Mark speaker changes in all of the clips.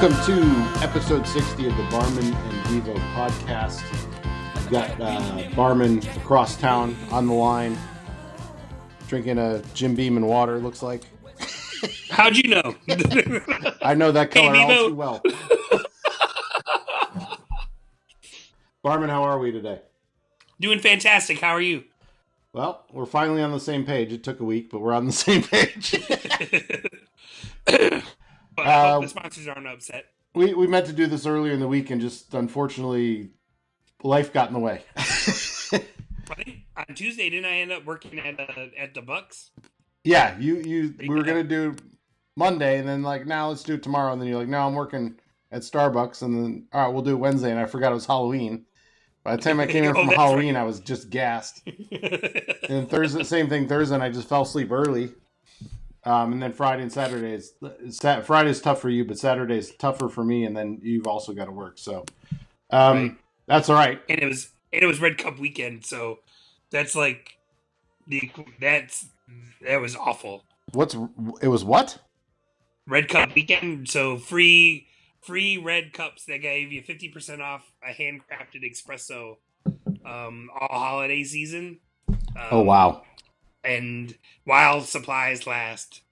Speaker 1: Welcome to episode 60 of the Barman and Bevo podcast. We've got uh, Barman across town on the line, drinking a Jim Beam and water, looks like.
Speaker 2: How'd you know?
Speaker 1: I know that
Speaker 2: Hey,
Speaker 1: color all too well. Barman, how are we today?
Speaker 2: Doing fantastic. How are you?
Speaker 1: Well, we're finally on the same page. It took a week, but we're on the same page.
Speaker 2: But
Speaker 1: Uh,
Speaker 2: the sponsors aren't upset.
Speaker 1: we, we meant to do this earlier in the week, and just unfortunately, life got in the way.
Speaker 2: On Tuesday, didn't I end up working at uh, at the Bucks?
Speaker 1: Yeah, you you we were gonna do Monday, and then like now let's do it tomorrow, and then you're like, no, I'm working at Starbucks, and then all right, we'll do it Wednesday, and I forgot it was Halloween. By the time I came in
Speaker 2: Oh,
Speaker 1: from Halloween, I was just gassed. And Thursday, same thing Thursday, and I just fell asleep early. Um, and then Friday and Saturday is Sat- Friday's tough for you, but Saturday is tougher for me, and then you've also got to work. So, um,
Speaker 2: Right.
Speaker 1: that's all right.
Speaker 2: and it was and it was Red Cup weekend, so that's like the that's that was awful.
Speaker 1: What's it was what?
Speaker 2: Red Cup weekend, so free free red cups that gave you fifty percent off a handcrafted espresso um, all holiday season. Um,
Speaker 1: Oh wow,
Speaker 2: and while supplies last.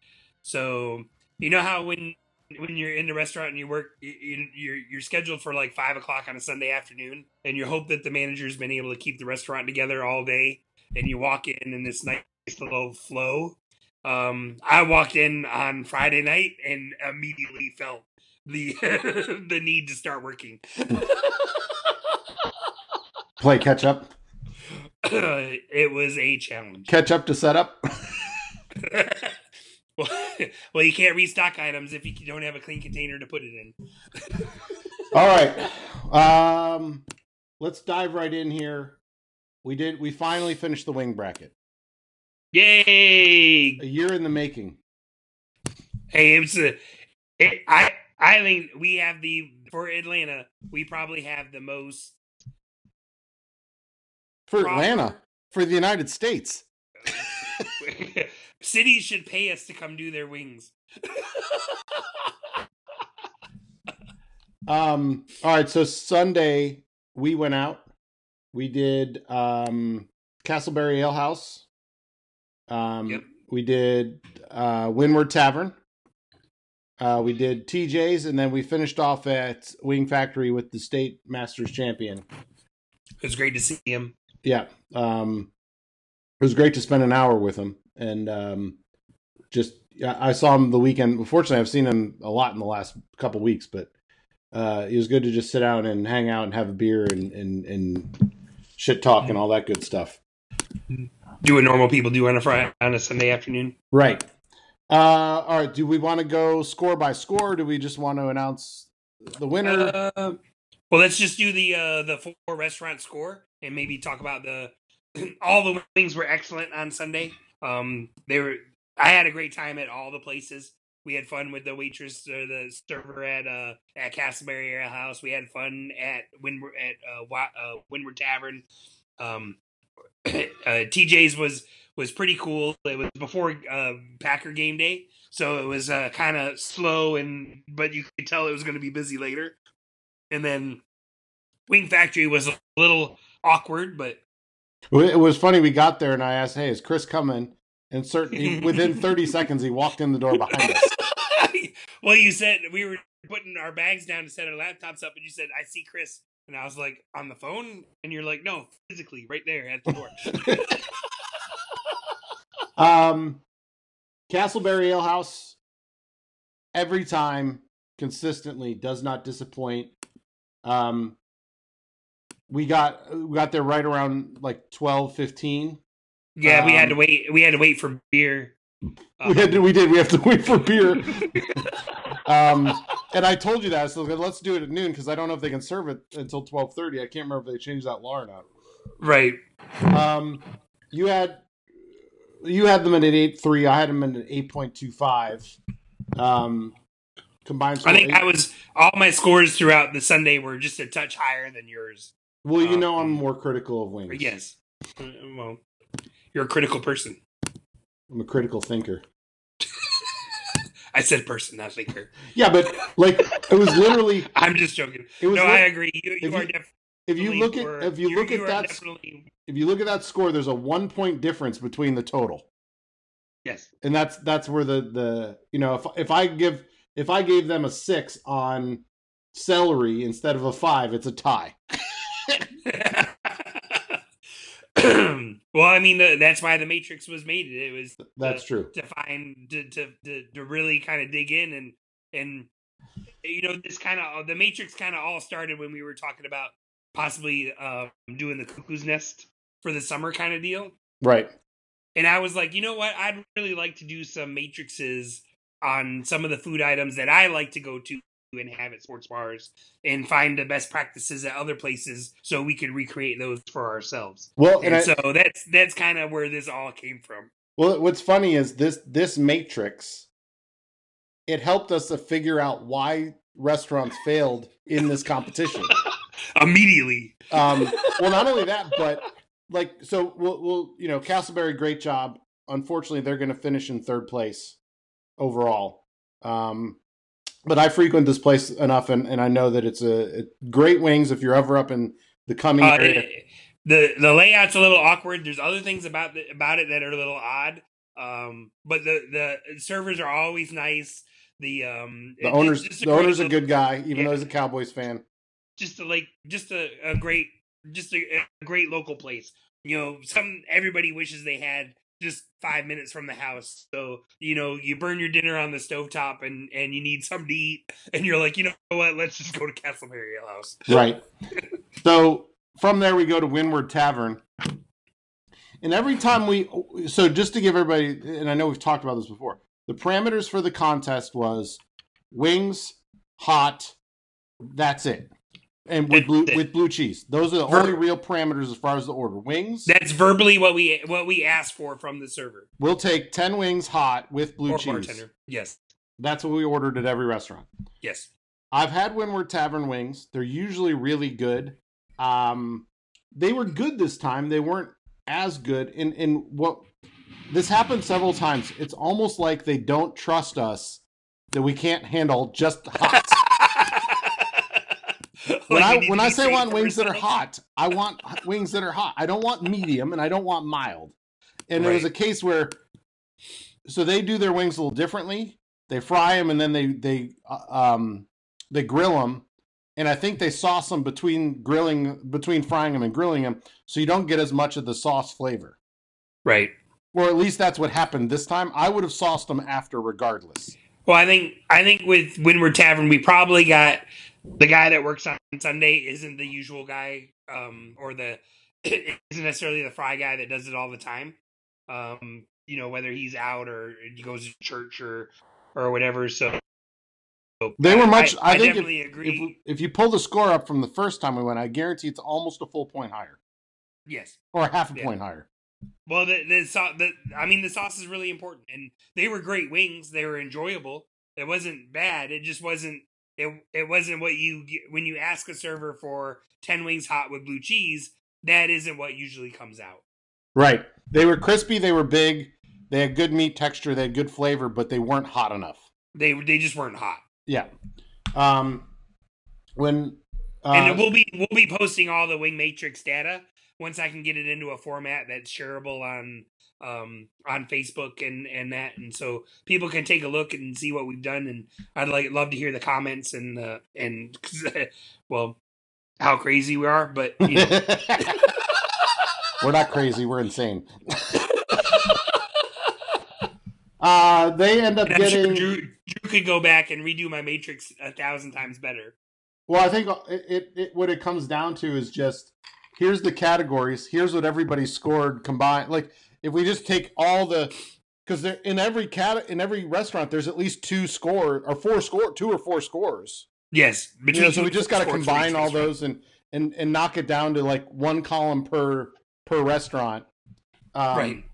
Speaker 2: So you know how when when you're in the restaurant and you work, you, you- you're you're scheduled for like five o'clock on a Sunday afternoon, and you hope that the manager's been able to keep the restaurant together all day, and you walk in in this nice little flow. Um, I walked in on Friday night and immediately felt the the need to start working.
Speaker 1: play catch up,
Speaker 2: it was a challenge.
Speaker 1: catch up to set up.
Speaker 2: well, well, you can't restock items if you don't have a clean container to put it in.
Speaker 1: All right. Um, let's dive right in here. We did. We finally finished the wing bracket.
Speaker 2: Yay!
Speaker 1: A year in the making.
Speaker 2: Hey, it's a, it, I I think we have the for Atlanta. We probably have the most.
Speaker 1: For
Speaker 2: Proper.
Speaker 1: Atlanta, for the United States.
Speaker 2: Cities should pay us to come do their wings.
Speaker 1: Um. All right. So Sunday we went out. We did um Castleberry Ale House. Um.
Speaker 2: Yep.
Speaker 1: We did uh Windward Tavern. Uh, we did TJ's, and then we finished off at Wing Factory with the state Masters champion.
Speaker 2: It was great to see him.
Speaker 1: Yeah um it was great to spend an hour with him and um just yeah, i saw him the weekend unfortunately i've seen him a lot in the last couple weeks but uh it was good to just sit down and hang out and have a beer and and, and shit talk and all that good stuff.
Speaker 2: Do what normal people do on a Friday on a Sunday afternoon.
Speaker 1: right. Uh all right do we want to go score by score? Or do we just want to announce the winner?
Speaker 2: Uh, well, let's just do the uh, the four restaurant score and maybe talk about the all the wings were excellent on Sunday. Um, they were. I had a great time at all the places. We had fun with the waitress or the server at uh at Castleberry House. We had fun at Windward at uh, uh Windward Tavern. Um, uh, TJ's was was pretty cool. It was before uh, Packer game day, so it was uh, kind of slow and but you could tell it was going to be busy later. And then Wing Factory was a little awkward, but
Speaker 1: it was funny we got there and i asked hey is chris coming and certainly within 30 seconds he walked in the door behind us
Speaker 2: well, you said we were putting our bags down to set our laptops up, and you said, "I see Chris," and I was like, "On the phone," and you're like, "No, physically, right there at the door."
Speaker 1: Um, Castleberry Ale House, every time, consistently, does not disappoint. Um, we got we got there right around like 12, 15.
Speaker 2: yeah, we had to
Speaker 1: Um,
Speaker 2: wait. We had to wait for beer.
Speaker 1: We had to, we did. We have to wait for beer. um, and I told you that. So let's do it at noon because I don't know if they can serve it until twelve thirty. I can't remember if they changed that law or not.
Speaker 2: right.
Speaker 1: Um, you had you had them at an eight three. I had them at an eight point two five. Um, combined.
Speaker 2: I think
Speaker 1: score
Speaker 2: I was all my scores throughout the Sunday were just a touch higher than yours.
Speaker 1: Well, you
Speaker 2: Um,
Speaker 1: know I'm more critical of wings.
Speaker 2: Yes. Uh, Well, you're a critical person.
Speaker 1: I'm a critical thinker.
Speaker 2: I said person, not thinker.
Speaker 1: Yeah, but like it was literally
Speaker 2: I'm just joking.
Speaker 1: it was
Speaker 2: no, I agree. You, you
Speaker 1: if
Speaker 2: are
Speaker 1: you-
Speaker 2: definitely.
Speaker 1: if you look at if you look at that
Speaker 2: definitely
Speaker 1: if you look at that score, there's a one point difference between the total.
Speaker 2: yes.
Speaker 1: and that's that's where the the you know if if I give if I gave them a six on celery instead of a five, it's a tie.
Speaker 2: well, I mean, the, that's why the Matrix was made. It was
Speaker 1: That's true.
Speaker 2: to find to to to, to really kind of dig in and and you know this kind of the Matrix kind of all started when we were talking about possibly um, doing the cuckoo's nest for the summer kind of deal.
Speaker 1: Right.
Speaker 2: And I was like, you know what? I'd really like to do some matrices on some of the food items that I like to go to and have at sports bars and find the best practices at other places so we could recreate those for ourselves.
Speaker 1: Well,
Speaker 2: And,
Speaker 1: and I,
Speaker 2: so that's that's kind of where this all came from.
Speaker 1: well, what's funny is this this matrix. It helped us to figure out why restaurants failed in this competition.
Speaker 2: Immediately.
Speaker 1: Um, well, not only that, but like, so we'll, we'll you know, Castleberry, great job. Unfortunately, they're going to finish in third place overall. Um, but I frequent this place enough, and, and I know that it's a, it- great wings if you're ever up in the Cumming
Speaker 2: Uh,
Speaker 1: area.
Speaker 2: it- the the layout's a little awkward. There's other things about the, about it that are a little odd. Um, but the the servers are always nice. The um
Speaker 1: The
Speaker 2: it-
Speaker 1: owner's the owner's a good guy, even
Speaker 2: Yeah.
Speaker 1: though he's a Cowboys fan.
Speaker 2: just a, like just a, a great just a, a great local place you know some everybody wishes they had just five minutes from the house so you know you burn your dinner on the stovetop and and you need something to eat and you're like you know what let's just go to Ale house
Speaker 1: Right. so from there we go to Windward Tavern. And every time we so just to give everybody and I know we've talked about this before. The parameters for the contest was wings, hot, that's it. And with blue with blue cheese. Those are the
Speaker 2: Ver-
Speaker 1: only real parameters as far as the order. Wings,
Speaker 2: that's verbally what we what we asked for from the server
Speaker 1: we'll take 10 wings hot with blue
Speaker 2: or
Speaker 1: cheese.
Speaker 2: bartender yes
Speaker 1: That's what we ordered at every restaurant.
Speaker 2: yes
Speaker 1: I've had Windward Tavern wings. They're usually really good. Um, they were good this time. They weren't as good. In in what this happened several times. It's almost like they don't trust us that we can't handle just hot. when I when I say I want wings that are hot, I want wings that are hot. I don't want medium and I don't want mild. And there was a case where so they do their wings a little differently. They fry them and then they they uh, um they grill them. And I think they sauce them between grilling between frying them and grilling them so you don't get as much of the sauce flavor.
Speaker 2: right
Speaker 1: Or at least that's what happened this time. I would have sauced them after regardless.
Speaker 2: Well, I think I think with Windward Tavern, we probably got the guy that works on Sunday isn't the usual guy, um, or the isn't necessarily the fry guy that does it all the time. Um, you know, whether he's out or he goes to church or or whatever. So
Speaker 1: They were much I, think if,
Speaker 2: definitely agree.
Speaker 1: if if you pull the score up from the first time we went, I guarantee it's almost a full point higher.
Speaker 2: yes.
Speaker 1: or half a
Speaker 2: Yeah.
Speaker 1: point higher.
Speaker 2: Well, the the, the I mean, the sauce is really important, and they were great wings. They were enjoyable. It wasn't bad. It just wasn't. It it wasn't what you get when you ask a server for ten wings hot with blue cheese. That isn't what usually comes out.
Speaker 1: Right. They were crispy. They were big. They had good meat texture. They had good flavor, but they weren't hot enough.
Speaker 2: They they just weren't hot.
Speaker 1: Yeah. Um, when uh,
Speaker 2: and we'll be we'll be posting all the wing matrix data once I can get it into a format that's shareable on um on Facebook and and that and so people can take a look and see what we've done and I'd like love to hear the comments and uh and well how crazy we are but you know
Speaker 1: we're not crazy. We're insane. uh, they end up
Speaker 2: I'm sure
Speaker 1: getting.
Speaker 2: Drew, Drew could go back and redo my matrix a thousand times better.
Speaker 1: Well, I think it, it, it what it comes down to is just here's the categories. Here's what everybody scored combined. Like if we just take all the because there in every cat in every restaurant there's at least two score or four score two or four scores.
Speaker 2: Yes,
Speaker 1: You know, so we just got to
Speaker 2: scores for each
Speaker 1: combine all those and, and and knock it down to like one column per per restaurant. Um,
Speaker 2: right.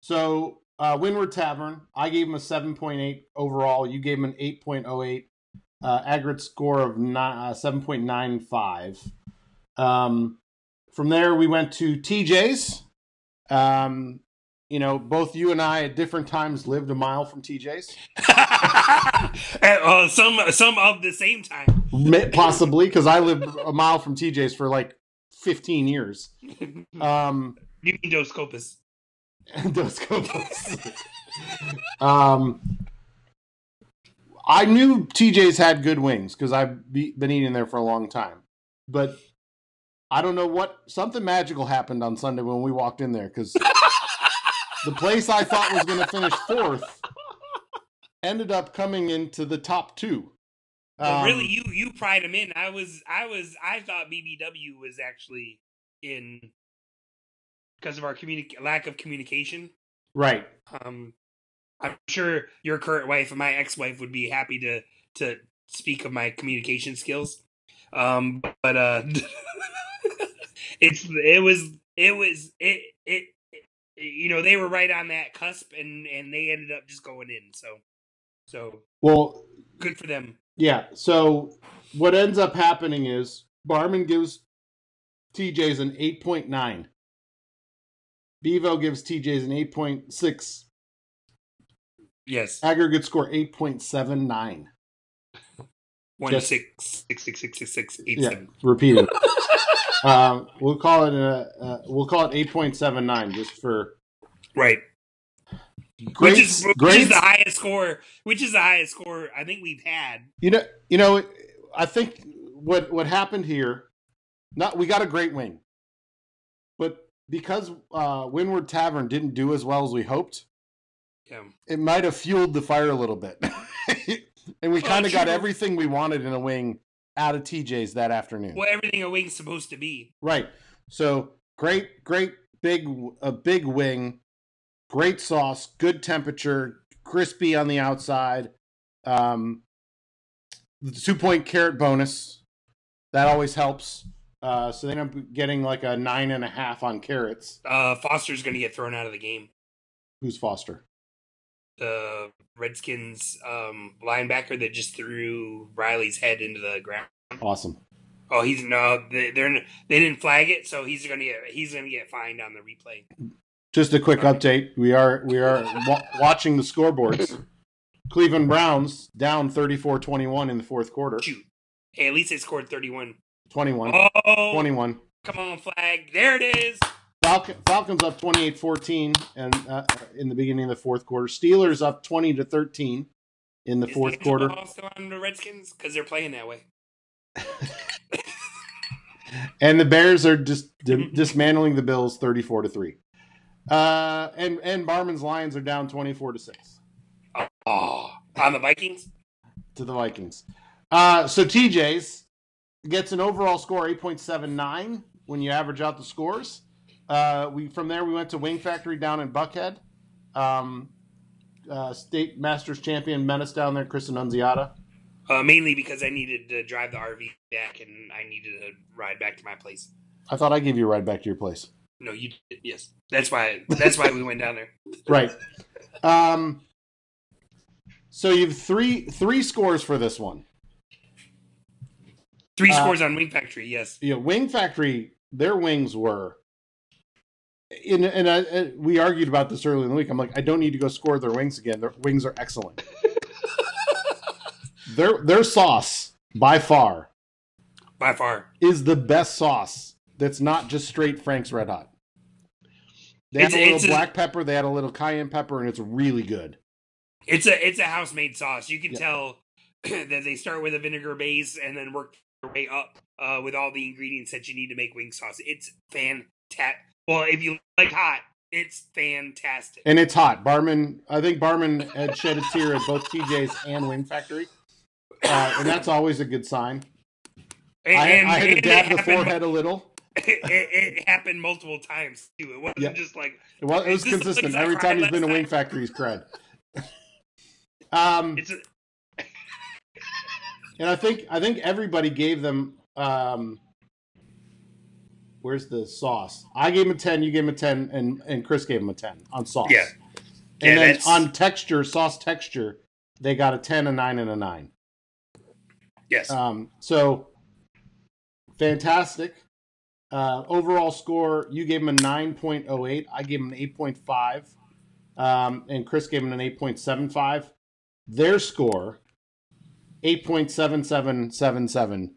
Speaker 1: So uh, Windward Tavern, I gave him a seven point eight overall. You gave him an eight point oh eight. Uh, aggregate score of uh, seven point nine five. Um, from there, we went to TJ's. Um, you know, both you and I at different times lived a mile from TJ's, at,
Speaker 2: uh, some some of the same time.
Speaker 1: Possibly because I lived a mile from TJ's for like 15 years. Um,
Speaker 2: you mean Dos Copas?
Speaker 1: Dos Copas. um, I knew TJ's had good wings because I've be, been eating there for a long time, but I don't know what something magical happened on Sunday when we walked in there because the place I thought was going to finish fourth ended up coming into the top two.
Speaker 2: Well,
Speaker 1: Um,
Speaker 2: really, you you pried them in. I was I was I thought BBW was actually in because of our communi- lack of communication.
Speaker 1: right?
Speaker 2: Um, I'm sure your current wife and my ex-wife would be happy to to speak of my communication skills. Um, but uh, it's it was it was it, it it you know they were right on that cusp and and they ended up just going in. So so
Speaker 1: Well,
Speaker 2: good for them.
Speaker 1: Yeah. So what ends up happening is Barman gives TJ's an 8.9. Bevo gives TJ's an 8.6.
Speaker 2: Yes,
Speaker 1: Aggregate score 8.79.
Speaker 2: one
Speaker 1: just-
Speaker 2: six six six six six six eight
Speaker 1: Yeah,
Speaker 2: seven.
Speaker 1: repeated. um, we'll call it a, uh, we'll call it 8.79 just for
Speaker 2: Right.
Speaker 1: great.
Speaker 2: which is which
Speaker 1: great
Speaker 2: is the highest score. Which is the highest score I think we've had.
Speaker 1: You know, you know, I think what what happened here, not we got a great wing, but because uh, Windward Tavern didn't do as well as we hoped,
Speaker 2: Yeah.
Speaker 1: it might have fueled the fire a little bit, and we kind of got everything we wanted in a wing out of TJ's that afternoon.
Speaker 2: Well, everything a wing's supposed to be.
Speaker 1: Right. So great, great big a big wing, great sauce, good temperature, crispy on the outside. Um, the two point carrot bonus that always helps. Uh, so they end up getting like a nine and a half on carrots.
Speaker 2: Uh, Foster's going to get thrown out of the game.
Speaker 1: Who's Foster?
Speaker 2: The Redskins um, linebacker that just threw Riley's head into the ground.
Speaker 1: Awesome.
Speaker 2: Oh, he's no, they, they're they didn't flag it, so he's gonna get he's gonna get fined on the replay.
Speaker 1: Just a quick update. We are we are wa- watching the scoreboards. Cleveland Browns down 34-21 in the fourth quarter.
Speaker 2: Shoot, hey, at least they scored thirty one.
Speaker 1: 21.
Speaker 2: Oh,
Speaker 1: 21.
Speaker 2: come on, flag! There it is.
Speaker 1: Falcon, Falcons up 28-14 and uh, in the beginning of the fourth quarter. Steelers up 20 to 13 in the
Speaker 2: Is
Speaker 1: fourth
Speaker 2: D'Angelo
Speaker 1: quarter.
Speaker 2: Still on the Redskins because they're playing that way.
Speaker 1: And the Bears are just di- dismantling the Bills 34 to 3. Uh and and Barman's Lions are down 24 to 6
Speaker 2: Oh, on the Vikings.
Speaker 1: to the Vikings. Uh so TJ's gets an overall score 8.79 when you average out the scores. Uh we from there we went to Wing Factory down in Buckhead. Um uh, state Masters champion met us down there, Chris Annunziata.
Speaker 2: Uh, mainly because I needed to drive the RV back and I needed to ride back to my place.
Speaker 1: I thought I gave you a ride back to your place.
Speaker 2: No, you did. Yes, that's why. That's why we went down there.
Speaker 1: Right. Um. So you've three three scores for this one.
Speaker 2: Three
Speaker 1: Uh,
Speaker 2: scores on Wing Factory. Yes.
Speaker 1: Yeah, Wing Factory, their wings were. In, and I, we argued about this earlier in the week. I'm like, I don't need to go score their wings again. Their wings are excellent. their their sauce by far
Speaker 2: By far.
Speaker 1: is the best sauce. That's not just straight Frank's Red Hot. They had a little
Speaker 2: it's a-
Speaker 1: black pepper. They had a little cayenne pepper, and it's really good.
Speaker 2: It's a it's a house made sauce. You can
Speaker 1: Yeah.
Speaker 2: tell that they start with a vinegar base and then work their way up uh, with all the ingredients that you need to make wing sauce. It's fantastic. Well, if you like hot, it's fantastic.
Speaker 1: And it's hot. Barman, I think Barman had shed a tear at both TJ's and Wing Factory, uh, and that's always a good sign.
Speaker 2: And,
Speaker 1: I,
Speaker 2: and-
Speaker 1: I had to dab the
Speaker 2: happened-
Speaker 1: forehead a little.
Speaker 2: It, it, happened multiple times too. It wasn't
Speaker 1: Yeah.
Speaker 2: just like
Speaker 1: It was, it was consistent every time he's been to Wing. Factory. He's cried. Um,
Speaker 2: it's. A,
Speaker 1: and I think I think everybody gave them. Um, where's the sauce? I gave him a ten. You gave him a ten, and and Chris gave him a ten on sauce.
Speaker 2: Yeah.
Speaker 1: And
Speaker 2: Yeah,
Speaker 1: then
Speaker 2: that's-
Speaker 1: on texture, sauce texture, they got a ten, a nine, and a nine.
Speaker 2: yes.
Speaker 1: Um, so fantastic. Uh, overall score, you gave him a 9.08. I gave him an 8.5. Um, and Chris gave him an 8.75. Their score, 8.7777.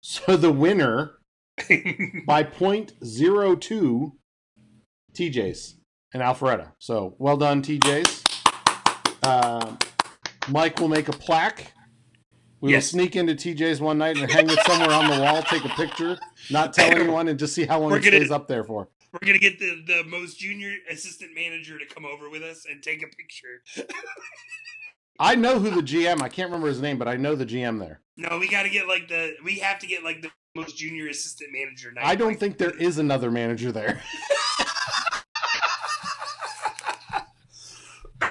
Speaker 1: So the winner by 0.02, TJ's and Alpharetta. So well done, TJ's. Uh, Mike will make a plaque. We
Speaker 2: Yes.
Speaker 1: will sneak into TJ's one night and hang it somewhere on the wall, take a picture, not tell anyone, and just see how long
Speaker 2: We're
Speaker 1: it
Speaker 2: gonna-
Speaker 1: stays up there for.
Speaker 2: We're gonna get the, the most junior assistant manager to come over with us and take a picture.
Speaker 1: I know who the GM. I can't remember his name, but I know the GM there.
Speaker 2: No, we gotta get like the we have to get like the most junior assistant manager. Night.
Speaker 1: I don't think there is another manager there.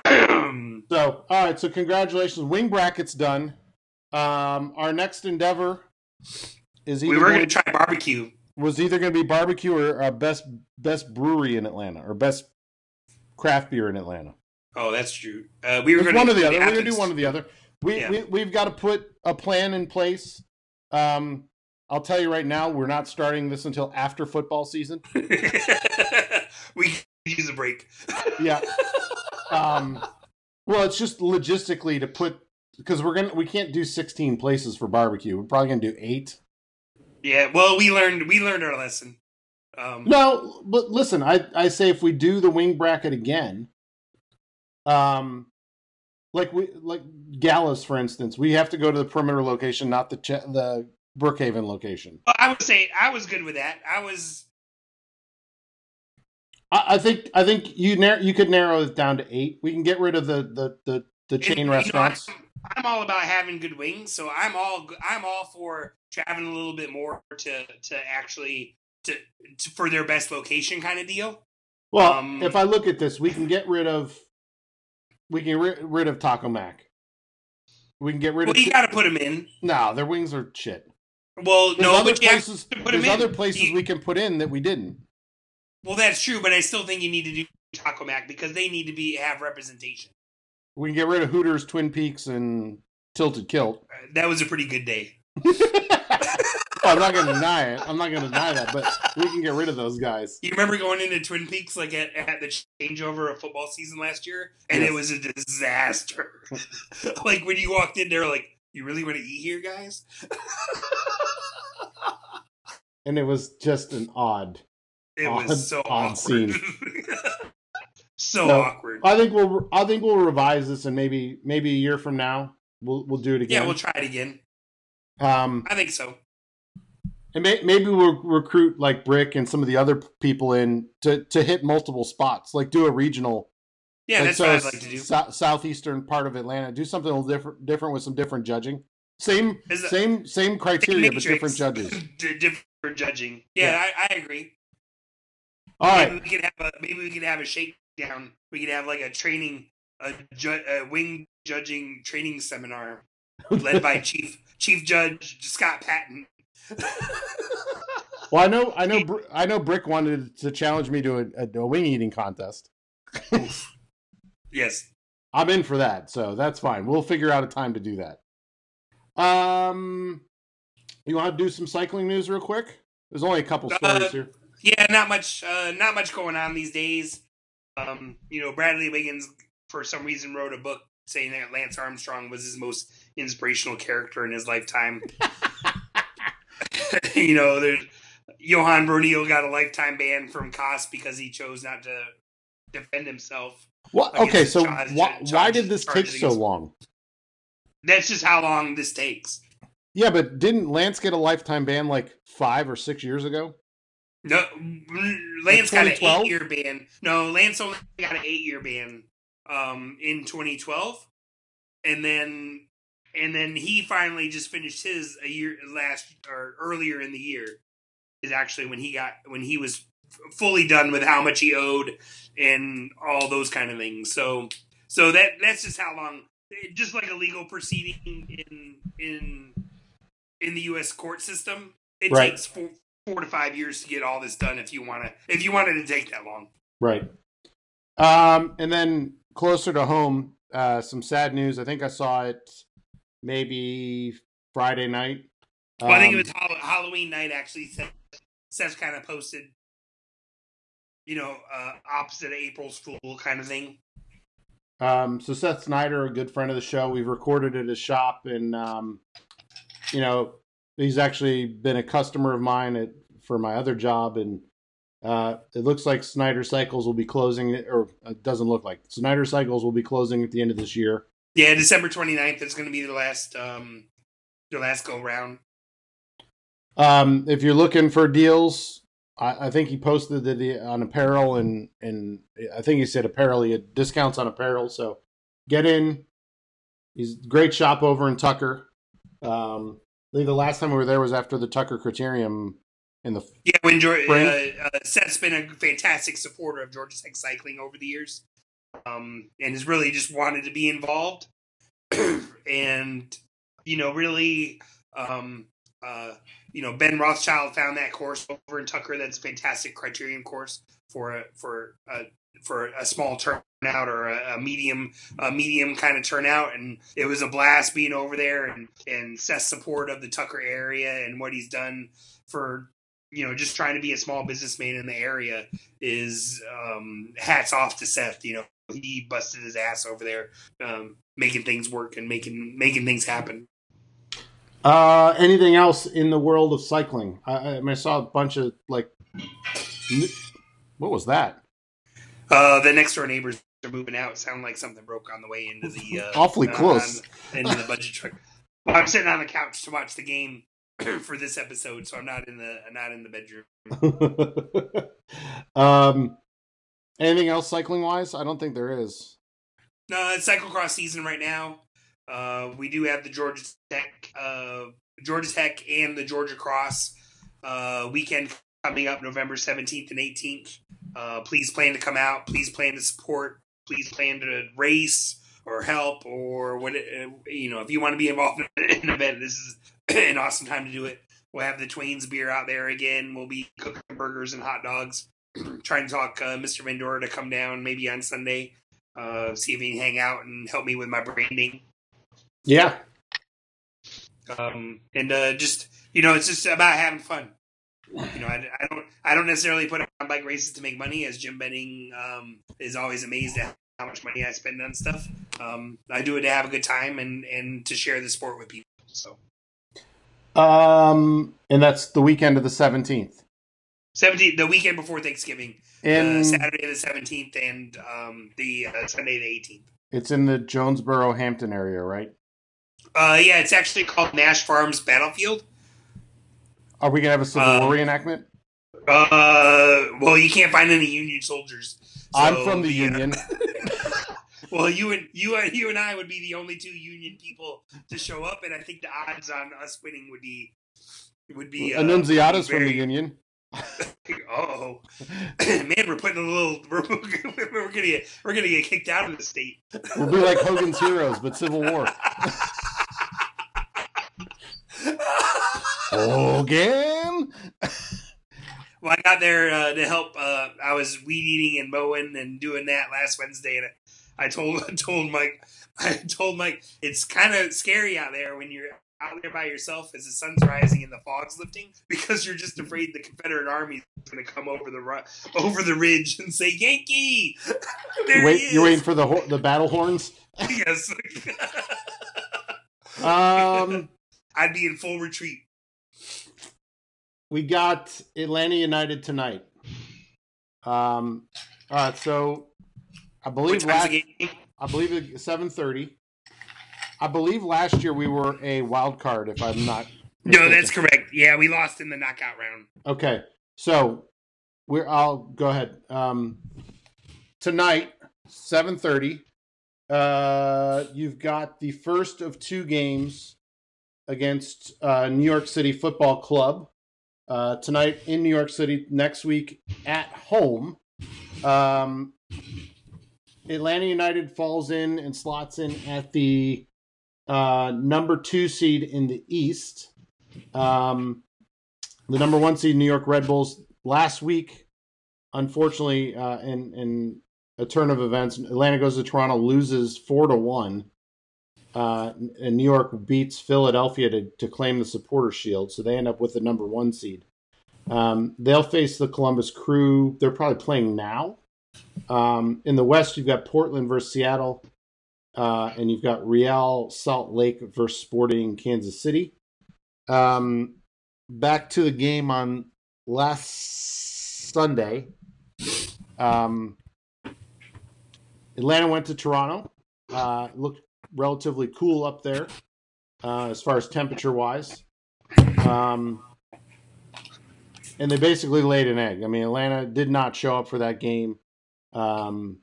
Speaker 1: So, all right. So, congratulations. Wing brackets done. Um, our next endeavor is either
Speaker 2: we were
Speaker 1: going
Speaker 2: gonna try barbecue.
Speaker 1: was either going to be barbecue or uh, best best brewery in Atlanta or best craft beer in Atlanta.
Speaker 2: Oh, that's true. Uh, we were gonna
Speaker 1: one or the other. We're gonna do one or the other. We,
Speaker 2: Yeah.
Speaker 1: we we've got to put a plan in place. Um, I'll tell you right now, we're not starting this until after football season.
Speaker 2: we use a break.
Speaker 1: Yeah. Um, well, it's just logistically to put because we're gonna we can't do 16 places for barbecue. We're probably gonna do eight.
Speaker 2: Yeah. Well, we learned we learned our lesson. Um,
Speaker 1: No, but listen, I I say if we do the wing bracket again, um, like we like Gallus for instance, we have to go to the perimeter location, not the Ch- the Brookhaven location.
Speaker 2: I would say I was good with that. I was.
Speaker 1: I, I think I think you nar- you could narrow it down to eight. We can get rid of the the the, the chain
Speaker 2: you know,
Speaker 1: restaurants.
Speaker 2: I'm, I'm all about having good wings, so I'm all I'm all for traveling a little bit more to to actually to, to for their best location kind of deal.
Speaker 1: Well,
Speaker 2: Um,
Speaker 1: if I look at this, we can get rid of we can get rid of Taco Mac. We can get rid
Speaker 2: Well,
Speaker 1: of
Speaker 2: you got to put them in.
Speaker 1: no, their wings are shit.
Speaker 2: Well,
Speaker 1: There's
Speaker 2: no,
Speaker 1: other
Speaker 2: but you have
Speaker 1: places.
Speaker 2: to put
Speaker 1: There's
Speaker 2: them in.
Speaker 1: other places
Speaker 2: You-
Speaker 1: we can put in that we didn't.
Speaker 2: Well, that's true, but I still think you need to do Taco Mac because they need to be have representation.
Speaker 1: We can get rid of Hooters, Twin Peaks, and Tilted Kilt.
Speaker 2: Uh, That was a pretty good day.
Speaker 1: I'm not going to deny it. I'm not going to deny that, but we can get rid of those guys.
Speaker 2: You remember going into Twin Peaks like at, at the changeover of football season last year, and
Speaker 1: Yes.
Speaker 2: it was a disaster. like when you walked in there, like you really want to eat here, guys?
Speaker 1: And it was just an odd.
Speaker 2: It
Speaker 1: Odd-
Speaker 2: was so
Speaker 1: odd
Speaker 2: awkward.
Speaker 1: scene.
Speaker 2: so awkward.
Speaker 1: I think we'll. I think we'll revise this, and maybe maybe a year from now we'll we'll do it again.
Speaker 2: Yeah, we'll try it again.
Speaker 1: um,
Speaker 2: I think so.
Speaker 1: And may, maybe we'll recruit like Brick and some of the other people in to to hit multiple spots, like do a regional.
Speaker 2: Yeah,
Speaker 1: like,
Speaker 2: that's
Speaker 1: so
Speaker 2: what I'd like to do.
Speaker 1: sou- southeastern part of Atlanta. Do something a little different, different with some different judging. Same,
Speaker 2: that-
Speaker 1: same, same criteria, but different judges.
Speaker 2: Different judging. Yeah,
Speaker 1: Yeah.
Speaker 2: I, I agree.
Speaker 1: All
Speaker 2: maybe
Speaker 1: right,
Speaker 2: we could have a maybe we could have a shakedown. We could have like a training, a, ju- a wing judging training seminar led by Chief Chief Judge Scott Patton.
Speaker 1: Well, I know, I know, Br- I know. Brick wanted to challenge me to a, a, wing eating contest.
Speaker 2: yes.
Speaker 1: I'm in for that, so that's fine. We'll figure out a time to do that. Um, you want to do some cycling news real quick? There's only a couple
Speaker 2: Uh,
Speaker 1: stories here.
Speaker 2: Yeah, not much. Uh, not much going on these days. Um, you know, Bradley Wiggins for some reason wrote a book saying that Lance Armstrong was his most inspirational character in his lifetime. you know, there's Johan Bruyneel got a lifetime ban from CAS because he chose not to defend himself. What?
Speaker 1: okay, so
Speaker 2: charge-
Speaker 1: why, why did this take so long?
Speaker 2: That's just how long this takes.
Speaker 1: Yeah, but didn't Lance get a lifetime ban like five or six years ago?
Speaker 2: No, Lance got an
Speaker 1: 2012?
Speaker 2: eight-year ban. No, Lance only got an eight-year ban um, in 2012, and then and then he finally just finished his a year last or earlier in the year is actually when he got when he was fully done with how much he owed and all those kind of things. So so that that's just how long, just like a legal proceeding in in in the U.S. court system. It
Speaker 1: Right.
Speaker 2: takes four, four to five years to get all this done if you want to if you wanted to take that long.
Speaker 1: Right. Um, and then closer to home, uh, some sad news. I think I saw it maybe Friday night.
Speaker 2: Well, I think it
Speaker 1: Um,
Speaker 2: was Hall- Halloween night actually. Seth, Seth kind of posted, you know, uh, opposite of April's Fool kind of thing.
Speaker 1: Um, so Seth Snyder, a good friend of the show, we've recorded at his shop, and um, you know, he's actually been a customer of mine at, for my other job, and uh, it looks like Snyder Cycles will be closing, or it doesn't look like Snyder Cycles will be closing at the end of this year.
Speaker 2: Yeah, December 29th is going to be the last um, the last go round.
Speaker 1: Um, if you're looking for deals, I, I think he posted that on apparel and and I think he said apparel. He had discounts on apparel, so get in. He's great shop over in Tucker. Um, I think the last time we were there was after the Tucker Criterium in the
Speaker 2: yeah. When George, uh, uh, Seth's been a fantastic supporter of Georgia Tech cycling over the years, um, and has really just wanted to be involved, and you know, really, um, uh, you know, Ben Rothschild found that course over in Tucker. That's a fantastic Criterium course for a, for a, for a small turnout or a, a medium a medium kind of turnout, and it was a blast being over there and and Seth's support of the Tucker area and what he's done for you know just trying to be a small businessman in the area is um, hats off to Seth. You know, he busted his ass over there, um, making things work and making making things happen.
Speaker 1: Uh, anything else in the world of cycling? I, I, mean, I saw a bunch of like, what was that?
Speaker 2: Uh, the next door neighbors are moving out. It sounded like something broke on the way into the uh,
Speaker 1: awfully close
Speaker 2: on, into the budget truck. Well, I'm sitting on the couch to watch the game for this episode, so I'm not in the I'm not in the
Speaker 1: bedroom. um, anything else cycling wise? I don't think there is.
Speaker 2: No, it's cyclocross season right now. Uh, we do have the Georgia Tech, uh, Georgia Tech, and the Georgia Cross uh, weekend coming up November 17th and 18th. Uh, please plan to come out. Please plan to support. Please plan to race or help or what uh, you know. If you want to be involved in an event, this is an awesome time to do it. We'll have the Twains beer out there again. We'll be cooking burgers and hot dogs. Trying to talk uh, Mr. Vendora to come down maybe on Sunday. Uh, see if he can hang out and help me with my branding.
Speaker 1: Yeah.
Speaker 2: Um, and uh, just you know, it's just about having fun. You know, I, I, don't I don't necessarily put on bike races to make money, as Jim Benning um, is always amazed at how much money I spend on stuff. Um, I do it to have a good time and and to share the sport with people. So.
Speaker 1: Um, and that's the weekend of the seventeenth.
Speaker 2: Seventeenth, the weekend before Thanksgiving, in, uh, Saturday the seventeenth, and um, the uh, Sunday the eighteenth.
Speaker 1: It's in the Jonesboro Hampton area, right?
Speaker 2: Uh, yeah, it's actually called Nash Farms Battlefield.
Speaker 1: Are we gonna have a Civil War um, reenactment?
Speaker 2: Uh, well, you can't find any Union soldiers.
Speaker 1: So, I'm from the yeah. Union.
Speaker 2: well, you and you and you and I would be the only two Union people to show up, and I think the odds on us winning would be would be.
Speaker 1: Uh, Annunziata's very... from the Union.
Speaker 2: Oh man, we're putting a little. We're, we're gonna get we're gonna get kicked out of the state.
Speaker 1: We'll be like Hogan's Heroes, but Civil War. Hogan.
Speaker 2: well, I got there uh, to help. Uh, I was weed eating and mowing and doing that last Wednesday, and I told I told Mike I told Mike it's kind of scary out there when you're out there by yourself as the sun's rising and the fog's lifting because you're just afraid the Confederate Army is going to come over the over the ridge and say Yankee.
Speaker 1: Wait, you're waiting for the the battle horns.
Speaker 2: yes.
Speaker 1: um,
Speaker 2: I'd be in full retreat.
Speaker 1: We got Atlanta United tonight. Um, all right, so I believe last, I believe it's seven thirty. I believe last year we were a wild card, if I'm not.
Speaker 2: Mistaken. No, that's correct. Yeah, we lost in the knockout round.
Speaker 1: Okay, so we're. I'll go ahead. Um, tonight, seven thirty. Uh, you've got the first of two games against uh, New York City Football Club uh, tonight in New York City. Next week at home. Um, Atlanta United falls in and slots in at the uh, number two seed in the East. Um, the number one seed, New York Red Bulls, last week, unfortunately, uh, in in a turn of events, Atlanta goes to Toronto, loses four to one uh, and New York beats Philadelphia to, to claim the supporter shield, so they end up with the number one seed. Um, they'll face the Columbus Crew. They're probably playing now. Um, in the West, you've got Portland versus Seattle, uh, and you've got Real Salt Lake versus Sporting Kansas City. Um, back to the game on last Sunday. Um, Atlanta went to Toronto. Uh, looked relatively cool up there uh, as far as temperature wise. Um, and they basically laid an egg. I mean, Atlanta did not show up for that game. Um,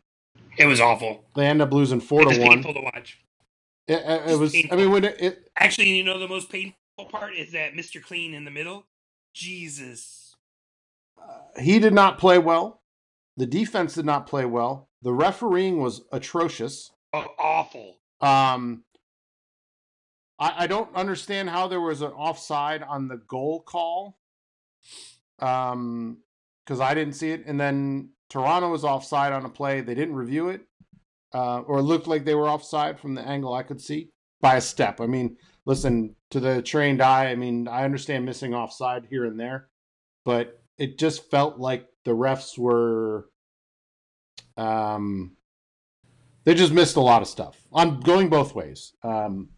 Speaker 2: it was awful.
Speaker 1: They end up losing four to one.
Speaker 2: Painful to watch.
Speaker 1: It, it, it was. Painful. I mean, when it,
Speaker 2: actually, you know, the most painful part is that Mr. Clean in the middle. Jesus,
Speaker 1: uh, he did not play well. The defense did not play well. The refereeing was atrocious.
Speaker 2: Oh, awful.
Speaker 1: Um, I, I don't understand how there was an offside on the goal call. Um, because I didn't see it, and then Toronto was offside on a play. They didn't review it, uh, or looked like they were offside from the angle I could see by a step. I mean, listen to the trained eye. I mean, I understand missing offside here and there, but it just felt like the refs were, um, they just missed a lot of stuff. I'm going both ways. Um,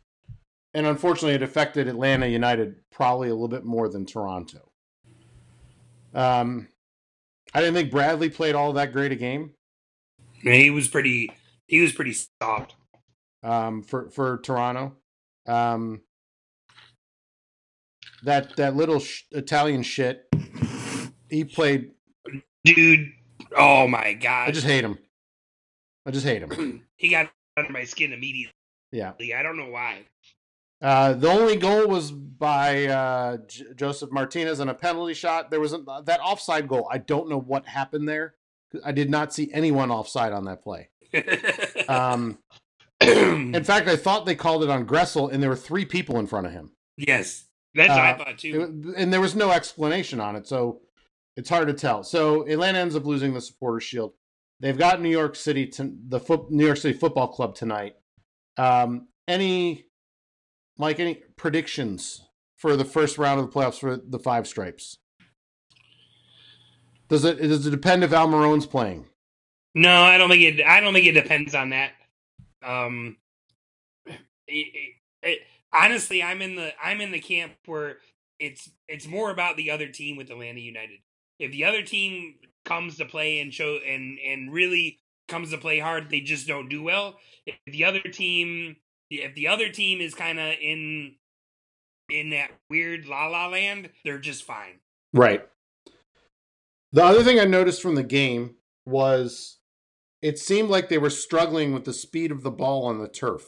Speaker 1: and unfortunately, it affected Atlanta United probably a little bit more than Toronto. Um, I didn't think Bradley played all that great a game.
Speaker 2: He was pretty. He was pretty soft.
Speaker 1: Um, for for Toronto, um, that that little sh- Italian shit. He played.
Speaker 2: Dude, oh my god!
Speaker 1: I just hate him. I just hate him.
Speaker 2: he got under my skin immediately.
Speaker 1: Yeah,
Speaker 2: I don't know why.
Speaker 1: Uh, the only goal was by uh, J- Josef Martinez on a penalty shot. There was a, that offside goal. I don't know what happened there. I did not see anyone offside on that play. um, in fact, I thought they called it on Gressel, and there were three people in front of him.
Speaker 2: Yes, that's uh, what I thought too.
Speaker 1: It, and there was no explanation on it, so it's hard to tell. So Atlanta ends up losing the supporter Shield. They've got New York City, to, the fo- New York City Football Club tonight. Um, any Mike, any predictions for the first round of the playoffs for the Five Stripes? Does it does it depend if Almiron's playing?
Speaker 2: No, I don't think it. I don't think it depends on that. Um, it, it, it, honestly, I'm in the I'm in the camp where it's it's more about the other team with Atlanta United. If the other team comes to play and show and and really comes to play hard, they just don't do well. If the other team if the other team is kind of in in that weird la la land, they're just fine.
Speaker 1: Right. The other thing I noticed from the game was it seemed like they were struggling with the speed of the ball on the turf,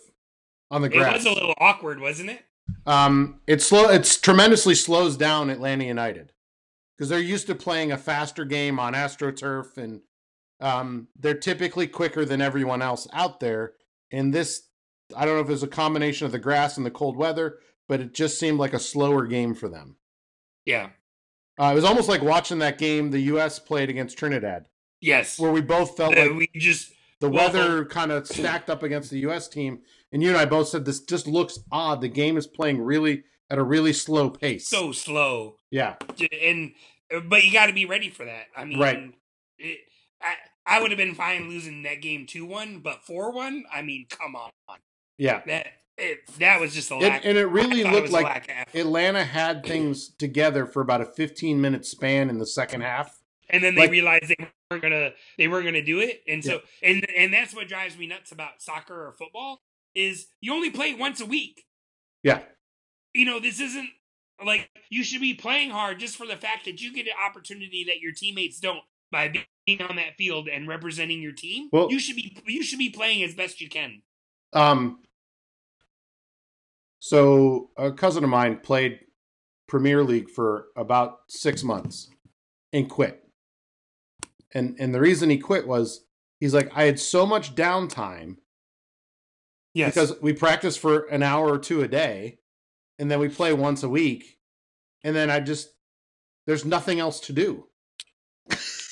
Speaker 1: on the grass.
Speaker 2: It was a little awkward, wasn't it?
Speaker 1: Um, it's slow. It's tremendously slows down Atlanta United because they're used to playing a faster game on AstroTurf, and um, they're typically quicker than everyone else out there. And this I don't know if it was a combination of the grass and the cold weather, but it just seemed like a slower game for them.
Speaker 2: Yeah.
Speaker 1: Uh, it was almost like watching that game the U.S. played against Trinidad.
Speaker 2: Yes.
Speaker 1: Where we both felt like
Speaker 2: we just
Speaker 1: the well, weather kind of stacked up against the U.S. team, and you and I both said this just looks odd. The game is playing really at a really slow pace.
Speaker 2: So slow.
Speaker 1: Yeah.
Speaker 2: And uh, but you got to be ready for that. I mean,
Speaker 1: right.
Speaker 2: It, I I would have been fine losing that game two one, but four one. I mean, come on.
Speaker 1: Yeah.
Speaker 2: That it, that was just a lack.
Speaker 1: It, and it really looked it like Atlanta had things together for about a 15 minute span in the second half.
Speaker 2: And then they like, realized they weren't gonna they weren't gonna do it. And so yeah. and and that's what drives me nuts about soccer or football is you only play once a week.
Speaker 1: Yeah.
Speaker 2: You know, this isn't like you should be playing hard just for the fact that you get an opportunity that your teammates don't by being on that field and representing your team. Well, you should be you should be playing as best you can.
Speaker 1: Um, so a cousin of mine played Premier League for about six months and quit. And and the reason he quit was he's like, I had so much downtime.
Speaker 2: Yes.
Speaker 1: Because we practice for an hour or two a day, and then we play once a week, and then I just there's nothing else to do.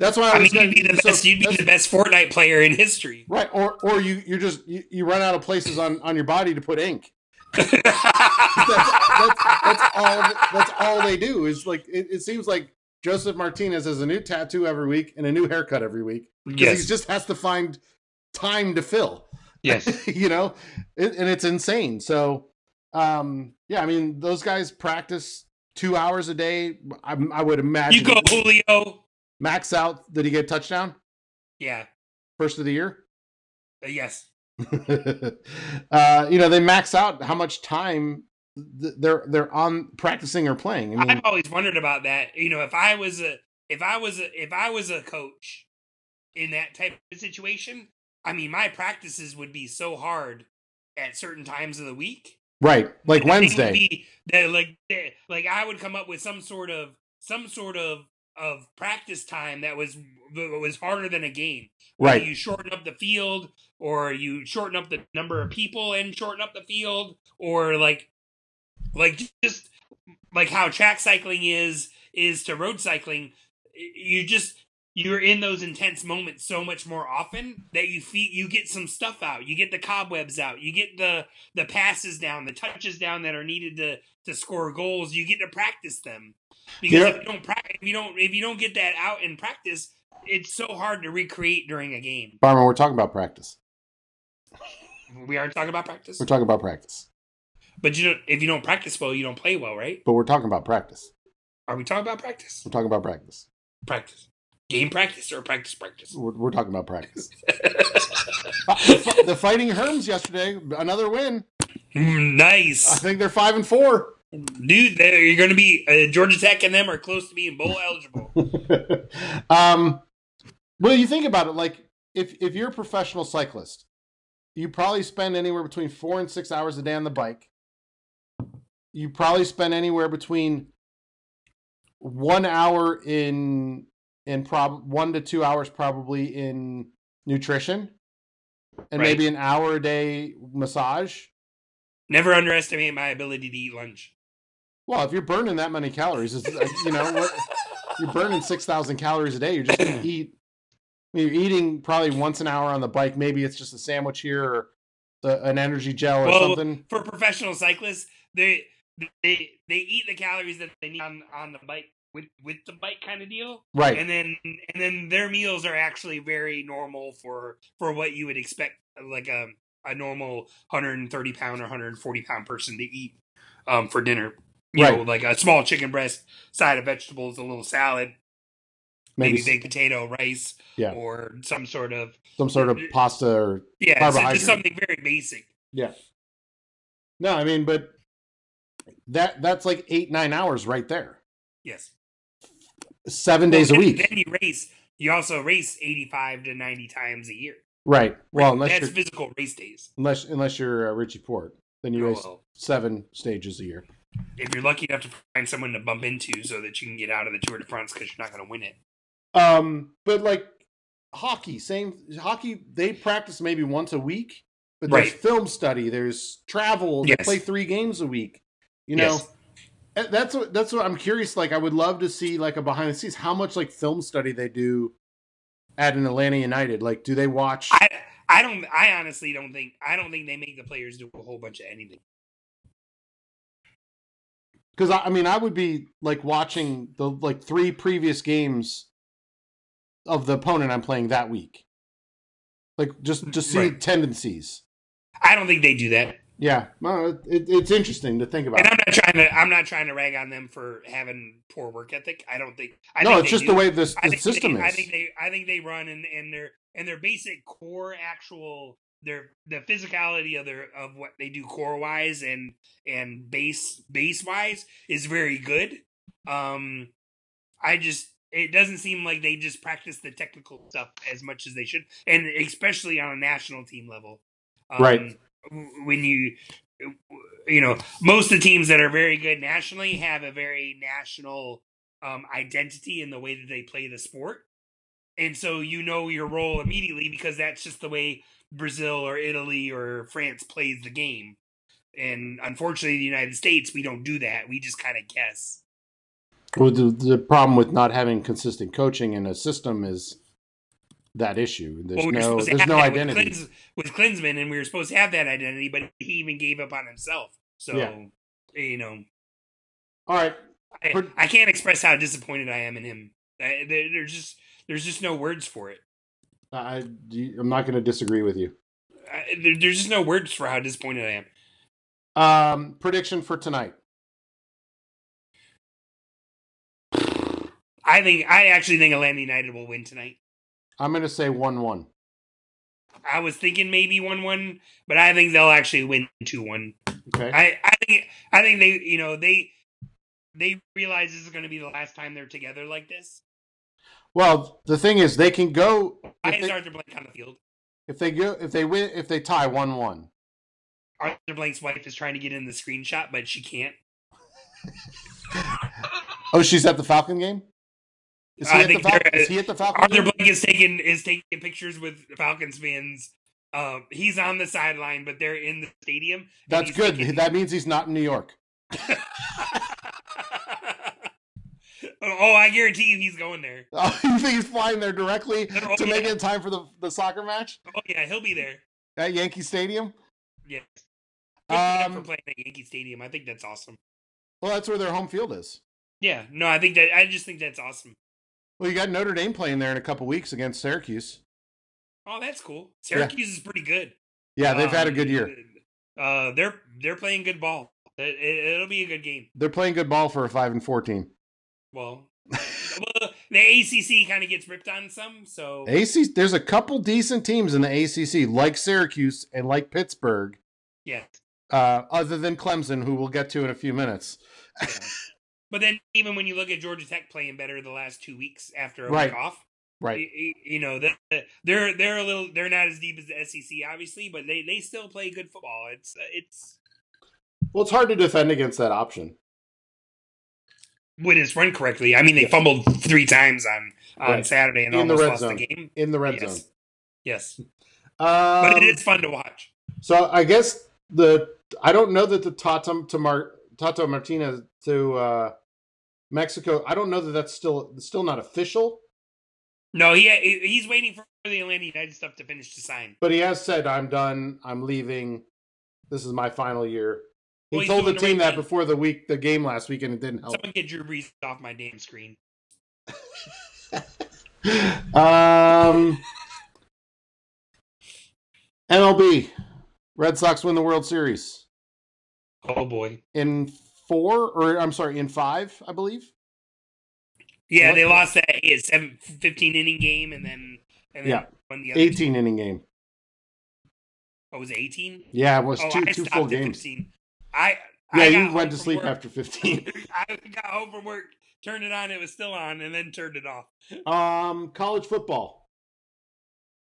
Speaker 1: That's why I,
Speaker 2: I mean, you'd be the so, best. You'd be the best Fortnite player in history,
Speaker 1: right? Or, or you, you're just you, you run out of places on on your body to put ink. that's, that's, that's all. That's all they do. Is like it, it seems like Josef Martinez has a new tattoo every week and a new haircut every week because
Speaker 2: Yes.
Speaker 1: he just has to find time to fill.
Speaker 2: Yes.
Speaker 1: you know, it, and it's insane. So, um, yeah, I mean, those guys practice two hours a day. I, I would imagine.
Speaker 2: You go, Julio.
Speaker 1: Max out. Did he get a touchdown
Speaker 2: Yeah.
Speaker 1: first of the year?
Speaker 2: Uh, yes.
Speaker 1: uh, you know, they max out how much time th- they're they're on practicing or playing. I mean,
Speaker 2: I've always wondered about that. You know, if I was a if I was a if I was a coach in that type of situation, I mean, my practices would be so hard at certain times of the week.
Speaker 1: right, like
Speaker 2: that they would
Speaker 1: Wednesday.
Speaker 2: be- that like that- like I would come up with some sort of some sort of of practice time that was was harder than a game.
Speaker 1: Right.
Speaker 2: You shorten up the field, or you shorten up the number of people and shorten up the field, or like like just like how track cycling is is to road cycling. You just you're in those intense moments so much more often that you feel you get some stuff out. You get the cobwebs out. You get the the passes down, the touches down that are needed to to score goals. You get to practice them because
Speaker 1: Yeah.
Speaker 2: if you don't practice, if you don't if you don't get that out in practice, it's so hard to recreate during a game.
Speaker 1: Farmer, we're talking about practice.
Speaker 2: We are talking about practice,
Speaker 1: We're talking about practice,
Speaker 2: but you don't. If you don't practice well, you don't play well, right?
Speaker 1: but we're talking about practice.
Speaker 2: Are we talking about practice?
Speaker 1: We're talking about practice.
Speaker 2: Practice, game practice, or practice practice?
Speaker 1: We're, we're talking about practice. Uh, the, the Fighting Herms yesterday, another win.
Speaker 2: Mm,
Speaker 1: I think they're five and four.
Speaker 2: dude. You're going to be uh, Georgia Tech and them are close to being bowl eligible.
Speaker 1: um, well, you think about it, like if if you're a professional cyclist, you probably spend anywhere between four and six hours a day on the bike. You probably spend anywhere between one hour in in prob one to two hours probably in nutrition, and
Speaker 2: Right.
Speaker 1: maybe an hour a day massage.
Speaker 2: Never underestimate my ability to eat lunch.
Speaker 1: Well, if you're burning that many calories, uh, you know what you're burning six thousand calories a day. You're just gonna eat. I mean, you're eating probably once an hour on the bike. Maybe it's just a sandwich here or the, an energy gel or
Speaker 2: Well,
Speaker 1: something.
Speaker 2: For professional cyclists, they they they eat the calories that they need on on the bike with with the bike kind of deal.
Speaker 1: Right.
Speaker 2: and then and then their meals are actually very normal for for what you would expect like a a normal 130 pound or 140 pound person to eat um for dinner you know like a small chicken breast side of vegetables a little salad maybe,
Speaker 1: Maybe,
Speaker 2: baked potato rice
Speaker 1: Yeah.
Speaker 2: or some sort of
Speaker 1: some sort of pasta or
Speaker 2: yeah so just something very basic
Speaker 1: yeah. No, I mean, but that that's like eight nine hours right there.
Speaker 2: yes
Speaker 1: Seven days a week.
Speaker 2: then you race you also race 85 to 90 times a year
Speaker 1: Right. Well, unless
Speaker 2: that's
Speaker 1: you're
Speaker 2: physical race days
Speaker 1: unless unless you're uh, Richie Porte, then you
Speaker 2: Oh,
Speaker 1: race
Speaker 2: well.
Speaker 1: seven stages a year.
Speaker 2: if you're lucky enough to find someone to bump into so that you can get out of the Tour de France because you're not going to win it.
Speaker 1: Um, but like hockey, same hockey. They practice maybe once a week, but there's
Speaker 2: Right.
Speaker 1: film study, there's travel. They
Speaker 2: Yes.
Speaker 1: play three games a week. You know,
Speaker 2: Yes.
Speaker 1: That's what that's what I'm curious. Like, I would love to see like a behind the scenes how much like film study they do at an Atlanta United. Like, do they watch?
Speaker 2: I I don't I honestly don't think I don't think they make the players do a whole bunch of anything.
Speaker 1: Because I, I mean, I would be like watching the like three previous games of the opponent I'm playing that week. Like, just just see
Speaker 2: Right.
Speaker 1: tendencies.
Speaker 2: I don't think they do that.
Speaker 1: Yeah, no, it, it's interesting to think about.
Speaker 2: And I'm not trying to I'm not trying to rag on them for having poor work ethic. I don't think I
Speaker 1: no,
Speaker 2: think
Speaker 1: it's just
Speaker 2: do.
Speaker 1: the way this the
Speaker 2: think they-
Speaker 1: system
Speaker 2: I
Speaker 1: is.
Speaker 2: think they I think they run and and their and their basic core actual their the physicality of their of what they do core wise and and base base wise is very good. Um I just it doesn't seem like they just practice the technical stuff as much as they should and especially on a national team level. Um,
Speaker 1: Right.
Speaker 2: When you you know, most of the teams that are very good nationally have a very national um, identity in the way that they play the sport. And so you know your role immediately because that's just the way Brazil or Italy or France plays the game. And unfortunately, the United States, we don't do that. We just kind of guess.
Speaker 1: Well, the, the problem with not having consistent coaching in a system is that issue. There's
Speaker 2: Well, we
Speaker 1: no there's no identity.
Speaker 2: With, Klins, with Klinsmann, and we were supposed to have that identity, but he even gave up on himself. So
Speaker 1: Yeah.
Speaker 2: you know,
Speaker 1: All right.
Speaker 2: I, I can't express how disappointed I am in him. I, there- there's just there's just no words for it.
Speaker 1: I, I'm not going to disagree with you.
Speaker 2: I, there, there's just no words for how disappointed I am.
Speaker 1: Um, prediction for tonight.
Speaker 2: I think I actually think Atlanta United will win tonight.
Speaker 1: I'm going to say 1 1.
Speaker 2: I was thinking maybe one one, but I think they'll actually win two one.
Speaker 1: Okay.
Speaker 2: I, I think I think they you know they they realize this is going to be the last time they're together like this.
Speaker 1: well, the thing is, they can go.
Speaker 2: I
Speaker 1: If they,
Speaker 2: Arthur Blank on the field.
Speaker 1: if they go, if they win, if they tie 1 1.
Speaker 2: Arthur Blank's wife is trying to get in the screenshot, but she can't.
Speaker 1: Oh, she's at the Falcon game? Is he,
Speaker 2: I
Speaker 1: at the,
Speaker 2: think
Speaker 1: Falcon,
Speaker 2: they're-
Speaker 1: is he at the Falcon
Speaker 2: Arthur? Blank is taking is taking pictures with Falcons fans. Um, he's on the sideline, but they're in the stadium.
Speaker 1: That's good.
Speaker 2: taking-
Speaker 1: That means he's not in New York.
Speaker 2: oh, I guarantee you, he's going there.
Speaker 1: Oh, you think he's flying there directly
Speaker 2: Oh,
Speaker 1: to make it in time for the, the soccer match
Speaker 2: Oh yeah, he'll be there.
Speaker 1: at Yankee Stadium?
Speaker 2: Yes. Good for
Speaker 1: Um,
Speaker 2: playing at Yankee Stadium. I think that's awesome.
Speaker 1: Well, that's where their home field is.
Speaker 2: Yeah, no, I think that I just think that's awesome.
Speaker 1: Well, you got Notre Dame playing there in a couple weeks against Syracuse.
Speaker 2: Oh, that's cool. Syracuse is pretty good.
Speaker 1: Yeah, they've had a
Speaker 2: Um,
Speaker 1: good year.
Speaker 2: Uh, they're they're playing good ball. It, it, it'll be a good game.
Speaker 1: They're playing good ball for a five and fourteen.
Speaker 2: Well, well, the ACC kind of gets ripped on some, so
Speaker 1: ACC, there's a couple decent teams in the ACC, like Syracuse and like Pittsburgh,
Speaker 2: yeah.
Speaker 1: uh, other than Clemson, who we'll get to in a few minutes.
Speaker 2: yeah. But then even when you look at Georgia Tech playing better the last two weeks after a
Speaker 1: Right.
Speaker 2: week off,
Speaker 1: Right.
Speaker 2: you, you- you know that they're they're a little they're not as deep as the SEC obviously, but they they still play good football. It's it's
Speaker 1: Well, it's hard to defend against that option.
Speaker 2: when it's run correctly. I mean, they
Speaker 1: Yeah.
Speaker 2: fumbled three times on on
Speaker 1: Right.
Speaker 2: Saturday and
Speaker 1: In the
Speaker 2: almost
Speaker 1: red
Speaker 2: lost
Speaker 1: zone.
Speaker 2: the game.
Speaker 1: in the red
Speaker 2: yes.
Speaker 1: zone.
Speaker 2: Yes,
Speaker 1: Um,
Speaker 2: but it is fun to watch.
Speaker 1: So I guess the I don't know that the Tata to Mar, Tata Martinez to uh, Mexico. I don't know that that's still still not official,
Speaker 2: No, he he's waiting for the Atlanta United stuff to finish to sign.
Speaker 1: but he has said, "I'm done. I'm leaving. This is my final year." He
Speaker 2: Well,
Speaker 1: told the team that
Speaker 2: thing.
Speaker 1: before the week the game last week, and it didn't help.
Speaker 2: Someone get Drew Brees off my damn screen.
Speaker 1: um, MLB, Red Sox win the World Series
Speaker 2: Oh boy.
Speaker 1: in four, or I'm sorry, in five, I believe.
Speaker 2: Yeah,
Speaker 1: What?
Speaker 2: they lost that eight- seven, 15 inning game and then and then
Speaker 1: Yeah.
Speaker 2: won the other
Speaker 1: 18 inning game.
Speaker 2: Oh, was it 18?
Speaker 1: Yeah, it was
Speaker 2: Oh,
Speaker 1: two
Speaker 2: I
Speaker 1: two full games.
Speaker 2: 15. I
Speaker 1: Yeah,
Speaker 2: I
Speaker 1: you went to sleep
Speaker 2: work.
Speaker 1: after 15.
Speaker 2: I got home from work, turned it on, it was still on, and then turned it off.
Speaker 1: Um, college football.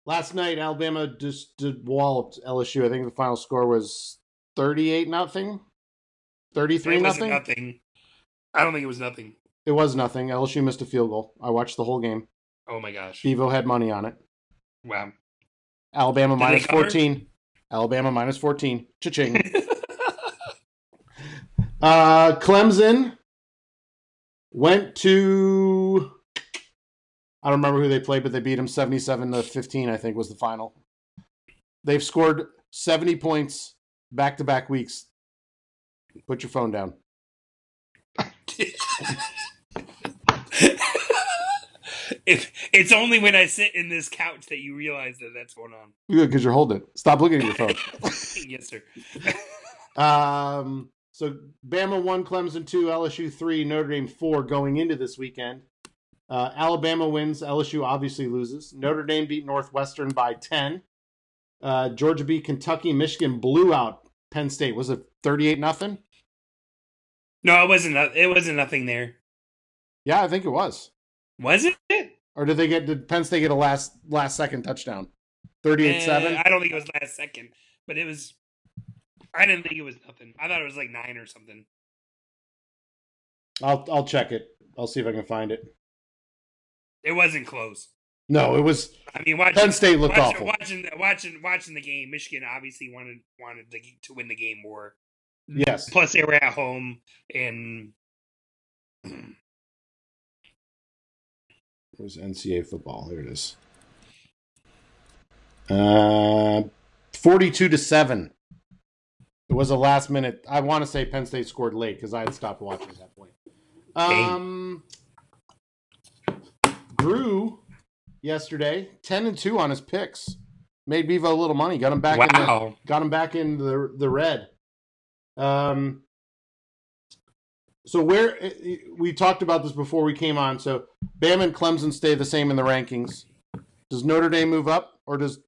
Speaker 1: Last night, Alabama just did walloped LSU. I think the final score was thirty-eight nothing, thirty-three
Speaker 2: It
Speaker 1: nothing.
Speaker 2: nothing. I don't think it was nothing.
Speaker 1: It was nothing. LSU missed a field goal. I watched the whole game.
Speaker 2: Oh my gosh!
Speaker 1: Bevo had money on it.
Speaker 2: Wow.
Speaker 1: Alabama minus
Speaker 2: cover?
Speaker 1: fourteen. Alabama minus fourteen. Cha-ching. uh, Clemson went to. I don't remember who they played, but they beat them seventy-seven to fifteen. I think was the final. They've scored seventy points back-to-back weeks. Put your phone down.
Speaker 2: if it's only when I sit in this couch that you realize that that's going on.
Speaker 1: Good because you're holding it. Stop looking at your phone.
Speaker 2: yes, sir.
Speaker 1: Um, so Bama one, Clemson two, LSU three, Notre Dame four going into this weekend. Uh, Alabama wins, LSU obviously loses. Notre Dame beat Northwestern by ten. Uh, Georgia beat Kentucky. Michigan blew out Penn State. Was it thirty-eight nothing?
Speaker 2: no, it wasn't. It wasn't nothing there.
Speaker 1: Yeah, I think it was.
Speaker 2: Was it?
Speaker 1: Or did they get? Did Penn State get a last last second touchdown? Thirty-eight seven.
Speaker 2: Eh, I don't think it was last second, but it was. I didn't think it was nothing. I thought it was like nine or something.
Speaker 1: I'll I'll check it. I'll see if I can find it.
Speaker 2: It wasn't close.
Speaker 1: No, it was
Speaker 2: I mean, watching,
Speaker 1: Penn State looked
Speaker 2: watching,
Speaker 1: awful.
Speaker 2: watching, watching, watching the game. Michigan obviously wanted wanted to, to win the game more.
Speaker 1: Yes.
Speaker 2: Plus, they were at home, and
Speaker 1: Where's NCAA football? Here it is. Uh, forty-two to seven. It was a last minute. I want to say Penn State scored late because I had stopped watching at that point. Um, Drew yesterday ten and two on his picks. Made Bevo a little money. Got him back. In the,
Speaker 2: Wow.
Speaker 1: got him back in the the red. Um. So where we talked about this before we came on. So Bam and Clemson stay the same in the rankings. Does Notre Dame move up, or does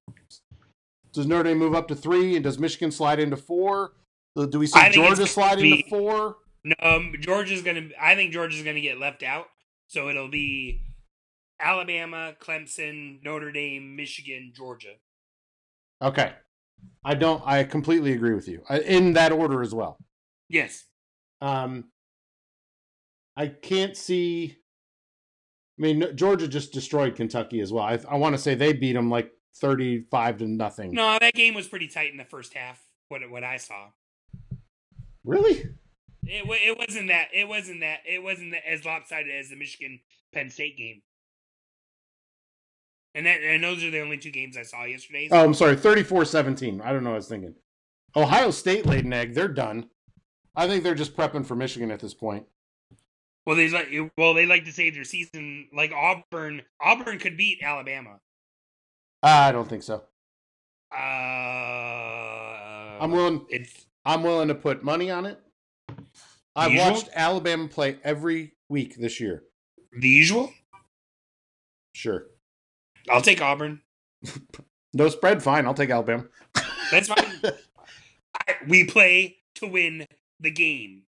Speaker 1: does Notre Dame move up to three, and does Michigan slide into four? Do we see
Speaker 2: I think it's
Speaker 1: Georgia slide
Speaker 2: gonna
Speaker 1: into four?
Speaker 2: No, um, Georgia's gonna. I think Georgia's gonna get left out. So it'll be Alabama, Clemson, Notre Dame, Michigan, Georgia.
Speaker 1: Okay, I don't. I completely agree with you in that order as well.
Speaker 2: Yes.
Speaker 1: Um, I can't see. I mean, Georgia just destroyed Kentucky as well. I, I want to say they beat them like thirty-five to nothing.
Speaker 2: No, that game was pretty tight in the first half. What what I saw.
Speaker 1: Really?
Speaker 2: It it wasn't that. It wasn't that. It wasn't that as lopsided as the Michigan Penn State game. And that and those are the only two games I saw yesterday.
Speaker 1: Oh, I'm sorry, 34-17. I don't know what I was thinking. Ohio State laid an egg. They're done. I think they're just prepping for Michigan at this point.
Speaker 2: Well, they like well they like to save their season. Like Auburn, Auburn could beat Alabama.
Speaker 1: I don't think so.
Speaker 2: Uh,
Speaker 1: I'm willing.
Speaker 2: It's
Speaker 1: I'm willing to put money on it. I
Speaker 2: Usual?
Speaker 1: watched Alabama play every week this year.
Speaker 2: the usual.
Speaker 1: Sure.
Speaker 2: I'll take Auburn.
Speaker 1: No spread, fine. I'll take Alabama.
Speaker 2: That's fine. I, we play to win the game.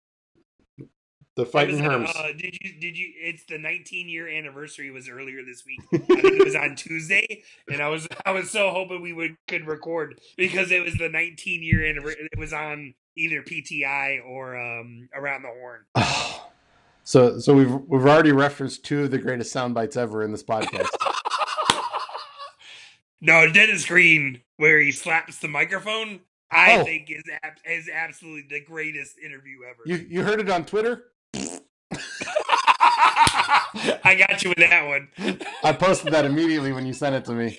Speaker 1: The fighting Herms.
Speaker 2: Uh, did you? Did you? It's the 19 year anniversary was earlier this week. I think it was on Tuesday, and I was I was so hoping we would could record because it was the 19 year anniversary. It was on either PTI or um around the horn.
Speaker 1: so, so we've we've already referenced two of the greatest sound bites ever in this podcast.
Speaker 2: no, Dennis Green, where he slaps the microphone, I
Speaker 1: Oh.
Speaker 2: think is ab- is absolutely the greatest interview ever.
Speaker 1: you you heard it on Twitter?
Speaker 2: I got you with that one.
Speaker 1: I posted that immediately when you sent it to me.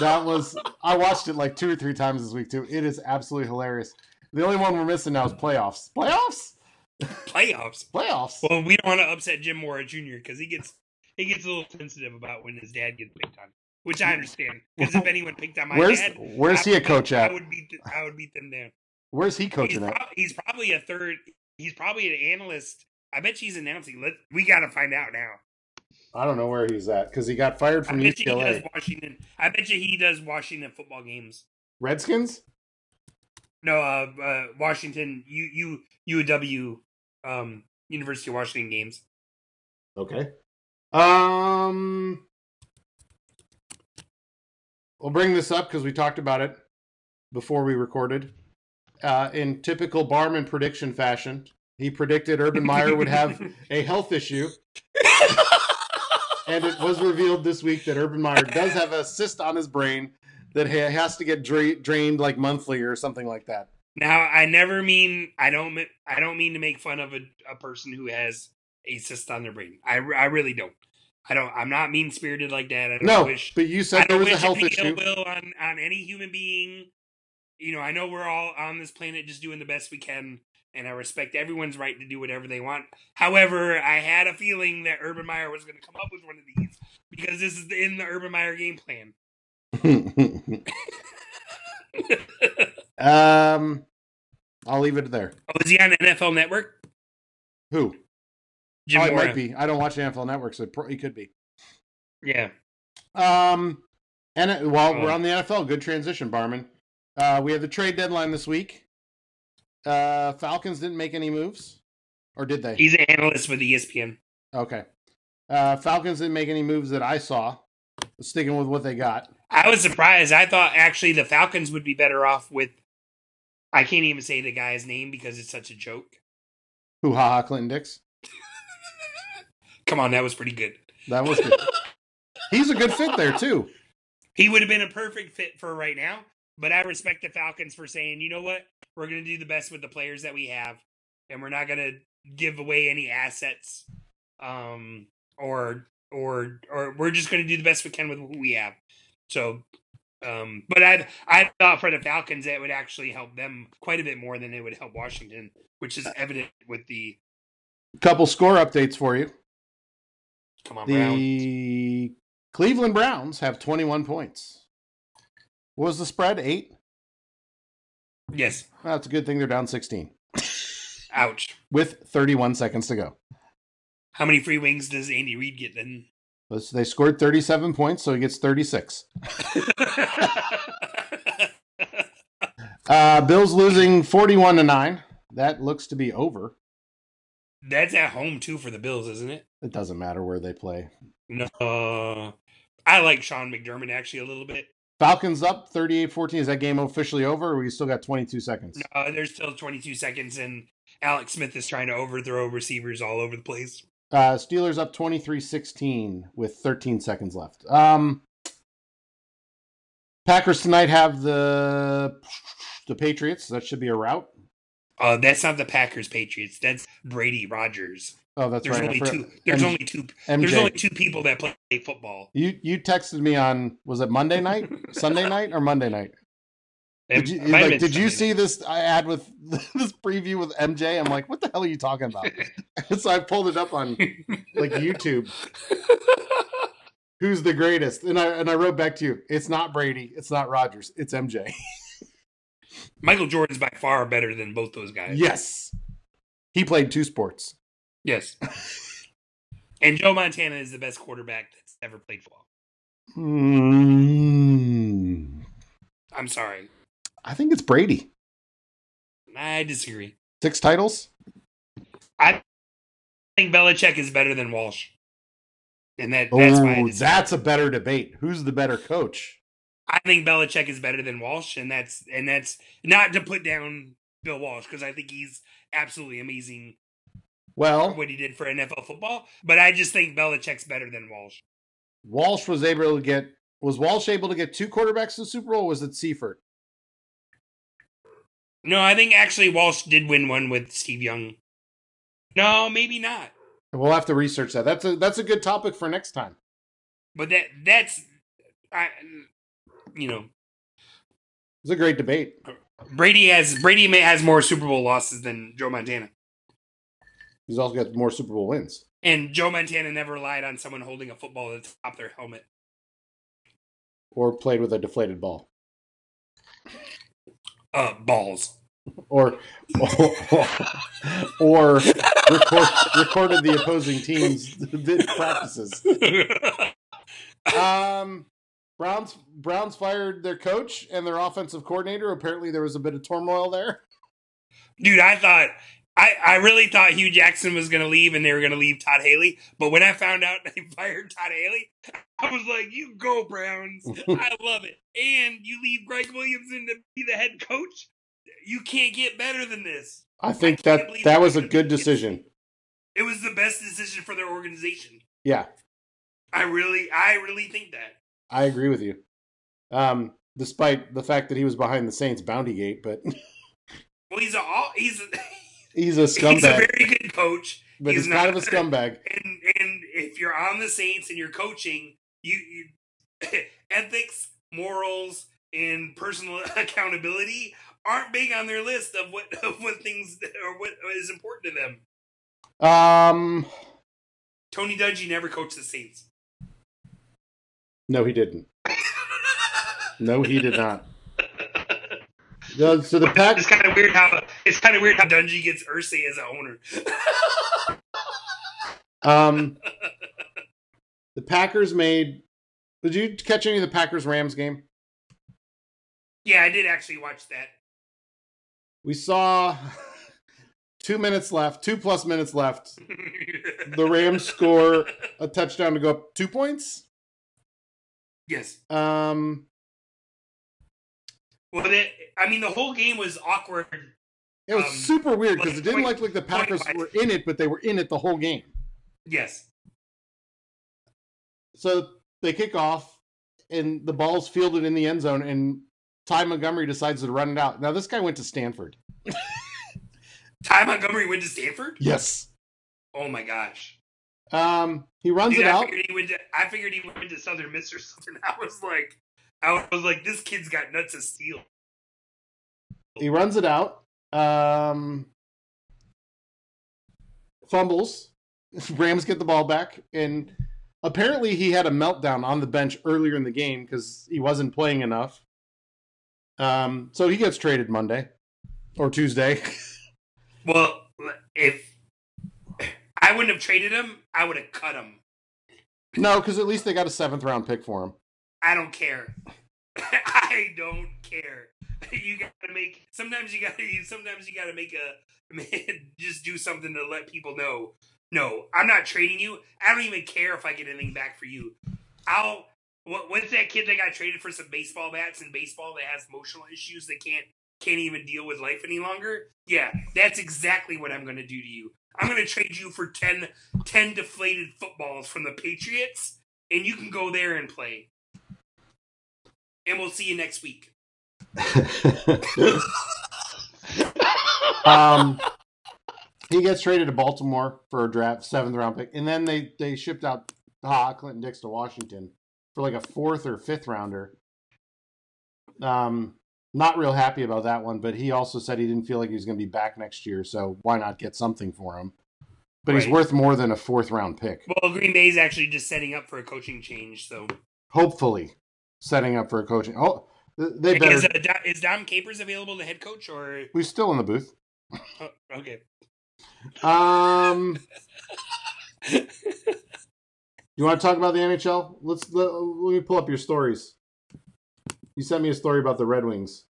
Speaker 1: That was I watched it like two or three times this week too. It is absolutely hilarious. The only one we're missing now is playoffs. Playoffs?
Speaker 2: Playoffs.
Speaker 1: Playoffs.
Speaker 2: Well, we don't want to upset Jim Mora Jr. because he gets he gets a little sensitive about when his dad gets picked on, which I understand. Because if anyone picked on my
Speaker 1: Where's
Speaker 2: dad,
Speaker 1: where's
Speaker 2: I
Speaker 1: he a coach
Speaker 2: I
Speaker 1: at?
Speaker 2: would beat I would beat them down.
Speaker 1: Where's he
Speaker 2: He's,
Speaker 1: coaching at?
Speaker 2: prob- he's probably a third. He's probably an analyst. I bet she's announcing. Let we got to find out now.
Speaker 1: I don't know where he's at because he got fired
Speaker 2: I
Speaker 1: from
Speaker 2: bet you he does
Speaker 1: UCLA.
Speaker 2: Washington. I bet you he does Washington football games.
Speaker 1: Redskins?
Speaker 2: No, uh, uh Washington U U UW um University of Washington games.
Speaker 1: Okay. Um, we'll bring this up because we talked about it before we recorded. Uh, in typical Barman prediction fashion, he predicted Urban Meyer would have a health issue, and it was revealed this week that Urban Meyer does have a cyst on his brain that ha- has to get dra- drained like monthly or something like that.
Speaker 2: Now, I never mean I don't I don't mean to make fun of a, a person who has a cyst on their brain. I, I really don't. I don't. I'm not mean spirited like that. I don't
Speaker 1: No,
Speaker 2: wish.
Speaker 1: but you said there was a health issue.
Speaker 2: ill on on any human being. You know, I know we're all on this planet just doing the best we can, and I respect everyone's right to do whatever they want. However, I had a feeling that Urban Meyer was going to come up with one of these because this is in the Urban Meyer game plan.
Speaker 1: um, I'll leave it there.
Speaker 2: oh, is he on NFL Network?
Speaker 1: Who?
Speaker 2: Jim
Speaker 1: oh, it might be. I don't watch the NFL Network, so it he could be.
Speaker 2: Yeah.
Speaker 1: Um, and it, while we're
Speaker 2: Oh.
Speaker 1: on the NFL, good transition, Barman. Uh, we have the trade deadline this week. Uh, Falcons didn't make any moves, or did they?
Speaker 2: He's an analyst with ESPN.
Speaker 1: Okay. Uh, Falcons didn't make any moves that I saw. Sticking with what they got.
Speaker 2: I was surprised. I thought actually the Falcons would be better off with. I can't even say the guy's name because it's such a joke.
Speaker 1: Who ha ha Clinton Dix.
Speaker 2: Come on, that was pretty good.
Speaker 1: That was good. He's a good fit there too.
Speaker 2: He would have been a perfect fit for right now. But I respect the Falcons for saying, you know what, we're going to do the best with the players that we have, and we're not going to give away any assets, um, or or or we're just going to do the best we can with what we have. So Um, but I I thought for the Falcons it would actually help them quite a bit more than it would help Washington, which is evident with the
Speaker 1: Couple score updates for you.
Speaker 2: Come on.
Speaker 1: The Cleveland Browns have 21 points. What was the spread? Eight?
Speaker 2: Yes.
Speaker 1: Well, that's a good thing they're down 16
Speaker 2: Ouch.
Speaker 1: with 31 seconds to go.
Speaker 2: How many free wings does Andy Reid get then?
Speaker 1: They scored 37 points, so he gets 36. Uh, Bills losing 41 to 9. That looks to be over.
Speaker 2: That's at home too for the Bills, isn't it?
Speaker 1: It doesn't matter where they play.
Speaker 2: No. Uh, I like Sean McDermott actually a little bit.
Speaker 1: Falcons up 38 14. Is that game officially over or we still got 22 seconds?
Speaker 2: No, there's still 22 seconds, and Alex Smith is trying to overthrow receivers all over the place.
Speaker 1: Uh, Steelers up 23 16 with 13 seconds left. Um, Packers tonight have the the Patriots. That should be a route.
Speaker 2: Uh, that's not the Packers Patriots. That's Brady Rodgers.
Speaker 1: Oh, that's
Speaker 2: There's
Speaker 1: right.
Speaker 2: Only two. There's
Speaker 1: M-
Speaker 2: only two. There's only two people that play football.
Speaker 1: You you texted me on was it Monday night, Sunday night, or Monday night? Did you
Speaker 2: It might have
Speaker 1: like? Did you see this ad with this preview with MJ? I'm like, what the hell are you talking about? so I pulled it up on like YouTube. Who's the greatest? And I and I wrote back to you. It's not Brady. It's not Rodgers. It's MJ.
Speaker 2: Michael Jordan's by far better than both those guys.
Speaker 1: yes, he played two sports.
Speaker 2: Yes. and Joe Montana is the best quarterback that's ever played football.
Speaker 1: Mm,
Speaker 2: I'm sorry.
Speaker 1: I think it's Brady.
Speaker 2: I disagree.
Speaker 1: Six titles.
Speaker 2: I think Belichick is better than Walsh. And that, that's why I,
Speaker 1: Oh, that's a better debate. Who's the better coach?
Speaker 2: I think Belichick is better than Walsh, and that's and that's not to put down Bill Walsh because I think he's absolutely amazing
Speaker 1: Well,
Speaker 2: what he did for NFL football. But I just think Belichick's better than Walsh.
Speaker 1: Walsh was able to get was Walsh able to get two quarterbacks to the Super Bowl? Or was it Seifert?
Speaker 2: No, I think actually Walsh did win one with Steve Young. No, maybe not.
Speaker 1: We'll have to research that. That's a that's a good topic for next time.
Speaker 2: But that that's I you know
Speaker 1: It's a great debate.
Speaker 2: Brady has Brady may, has more Super Bowl losses than Joe Montana.
Speaker 1: He's also got more Super Bowl wins.
Speaker 2: And Joe Montana never relied on someone holding a football at the top of their helmet.
Speaker 1: Or played with a deflated ball.
Speaker 2: Uh, balls.
Speaker 1: Or or, or record, recorded the opposing team's practices. Um Browns Browns fired their coach and their offensive coordinator. Apparently there was a bit of turmoil there.
Speaker 2: Dude, I thought I, I really thought Hue Jackson was gonna leave and they were gonna leave Todd Haley. But when I found out they fired Todd Haley, I was like, "You go Browns! I love it." And you leave Greg Williamson to be the head coach. You can't get better than this.
Speaker 1: I think
Speaker 2: I
Speaker 1: that that was a good decision.
Speaker 2: It was the best decision for their organization.
Speaker 1: Yeah,
Speaker 2: I really, I really think that.
Speaker 1: I agree with you. Um, despite the fact that he was behind the Saints bounty gate, but
Speaker 2: Well, he's a all he's a,
Speaker 1: he's a scumbag.
Speaker 2: he's a very good coach.
Speaker 1: but he's,
Speaker 2: he's
Speaker 1: kind of a scumbag.
Speaker 2: and and if you're on the Saints and you're coaching, you, you ethics, morals, and personal accountability aren't big on their list of what of what things or what is important to them.
Speaker 1: Um,
Speaker 2: Tony Dungy never coached the Saints.
Speaker 1: no, he didn't. No, he did not. So the Pack
Speaker 2: It's kind of weird how it's kind of weird how Dungy gets Irsay as an owner.
Speaker 1: Um, the Packers made. Did you catch any of the Packers Rams game?
Speaker 2: yeah, I did actually watch that.
Speaker 1: We saw two minutes left, two plus minutes left. The Rams score a touchdown to go up two points.
Speaker 2: Yes.
Speaker 1: Um,
Speaker 2: Well, they, I mean, the whole game was awkward.
Speaker 1: It was
Speaker 2: Um,
Speaker 1: super weird because it didn't
Speaker 2: point-
Speaker 1: look like the Packers were in it, but they were in it the whole game.
Speaker 2: Yes.
Speaker 1: So they kick off, and the ball's fielded in the end zone, and Ty Montgomery decides to run it out. Now this guy went to Stanford.
Speaker 2: Ty Montgomery went to Stanford.
Speaker 1: Yes.
Speaker 2: Oh my gosh.
Speaker 1: Um, he runs
Speaker 2: Dude,
Speaker 1: it
Speaker 2: I
Speaker 1: out.
Speaker 2: figured he went to. I figured he went to Southern Miss or something. I was like, I was like, this kid's got nuts of steel.
Speaker 1: He runs it out. Um, fumbles. Rams get the ball back, and apparently he had a meltdown on the bench earlier in the game because he wasn't playing enough. Um, so he gets traded Monday or Tuesday.
Speaker 2: Well, if I wouldn't have traded him, I would have cut him.
Speaker 1: no, because at least they got a seventh round pick for him.
Speaker 2: I don't care. I don't care. You gotta make. Sometimes you gotta. Sometimes you gotta make a. man Just do something to let people know. No, I'm not trading you. I don't even care if I get anything back for you. I'll. What, what's that kid that got traded for some baseball bats in baseball that has emotional issues that can't can't even deal with life any longer? Yeah, that's exactly what I'm to do to you. I'm to trade you for 10, 10 deflated footballs from the Patriots, and you can go there and play. And we'll see you next week.
Speaker 1: um, he gets traded to Baltimore for a draft seventh round pick, and then they they shipped out Clinton Dix to Washington for like a fourth or fifth rounder. Um, not real happy about that one, but he also said he didn't feel like he was going to be back next year, so why not get something for him? But he's worth more than a fourth round pick.
Speaker 2: Well, Green Bay's actually just setting up for a coaching change, so
Speaker 1: Hopefully, setting up for a coaching. Oh, they better.
Speaker 2: is, uh, is Dom Capers available to head coach or
Speaker 1: We're still in the booth.
Speaker 2: oh, okay?
Speaker 1: Um, you want to talk about the NHL? Let's let, let me pull up your stories. You sent me a story about the Red Wings.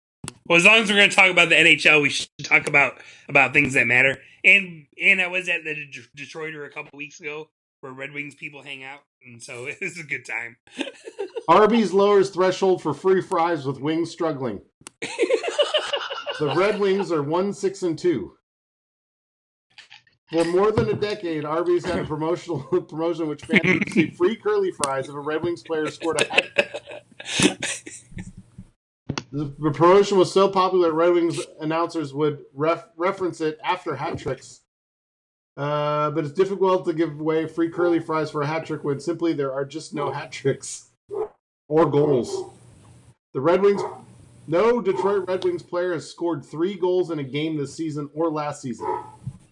Speaker 2: Well, as long as we're going to talk about the NHL, we should talk about about things that matter. And and I was at the De- Detroiter a couple weeks ago, where Red Wings people hang out, and so it was a good time.
Speaker 1: Arby's lowers threshold for free fries with wings struggling. The Red Wings are one six and two. For more than a decade, Arby's had a promotional promotion which fans would receive free curly fries if a Red Wings player scored a hat. The the promotion was so popular, Red Wings announcers would ref, reference it after hat tricks. Uh, but it's difficult to give away free curly fries for a hat trick when simply there are just no hat tricks or goals. The Red Wings, no Detroit Red Wings player has scored three goals in a game this season or last season.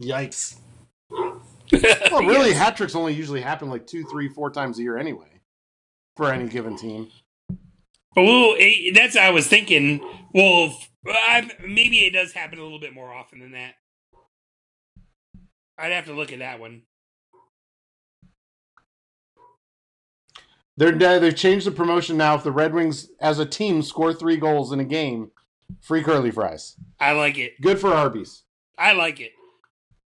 Speaker 1: Yikes! Well, really, hat tricks only usually happen like two, three, four times a year anyway, for any given team.
Speaker 2: Well, eh, that's what I was thinking. Well, maybe it does happen a little bit more often than that. I'd have to look at that one.
Speaker 1: They're they've changed the promotion now. If the Red Wings as a team score three goals in a game, free curly fries.
Speaker 2: I like it.
Speaker 1: Good for Arby's.
Speaker 2: I like it.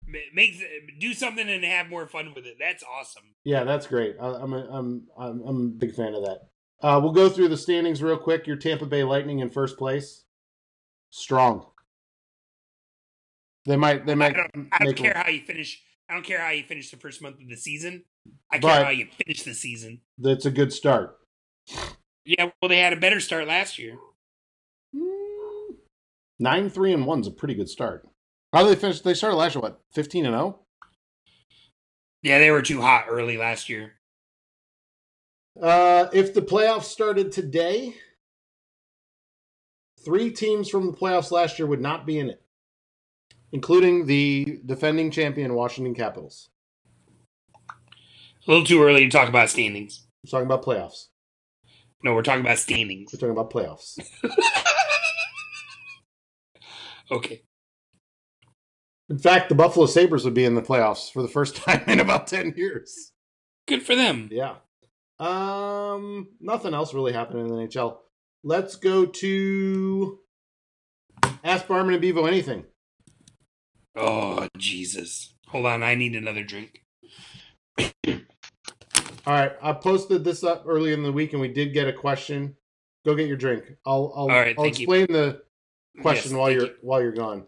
Speaker 2: Ma- Makes do something and have more fun with it. That's awesome.
Speaker 1: Yeah, that's great. I, I'm, a, I'm I'm I'm a big fan of that. Uh, we'll go through the standings real quick. Your Tampa Bay Lightning in first place, strong. They might they
Speaker 2: I
Speaker 1: might
Speaker 2: don't, I don't
Speaker 1: make
Speaker 2: care how you finish. I don't care how you finish the first month of the season. I care
Speaker 1: But-
Speaker 2: how you finish the season.
Speaker 1: That's a good start.
Speaker 2: Yeah, well, they had a better start last year.
Speaker 1: Mm, Nine three and one's a pretty good start. How did they finish? They started last year what fifteen and oh? zero.
Speaker 2: Yeah, they were too hot early last year.
Speaker 1: Uh, if the playoffs started today, three teams from the playoffs last year would not be in it, including the defending champion Washington Capitals.
Speaker 2: A little too early to talk about standings.
Speaker 1: We're talking about playoffs.
Speaker 2: No, we're talking about standings.
Speaker 1: We're talking about playoffs.
Speaker 2: Okay.
Speaker 1: In fact, the Buffalo Sabres would be in the playoffs for the first time in about 10 years.
Speaker 2: Good for them.
Speaker 1: Yeah. Um, nothing else really happened in the NHL. Let's go to Ask Barman and Bevo anything.
Speaker 2: Oh, Jesus. Hold on. I need another drink.
Speaker 1: All right, I posted this up early in the week, and we did get a question. Go get your drink. I'll I'll,
Speaker 2: right,
Speaker 1: I'll
Speaker 2: thank you.
Speaker 1: explain the question
Speaker 2: Yes,
Speaker 1: while you're
Speaker 2: you.
Speaker 1: while you're gone.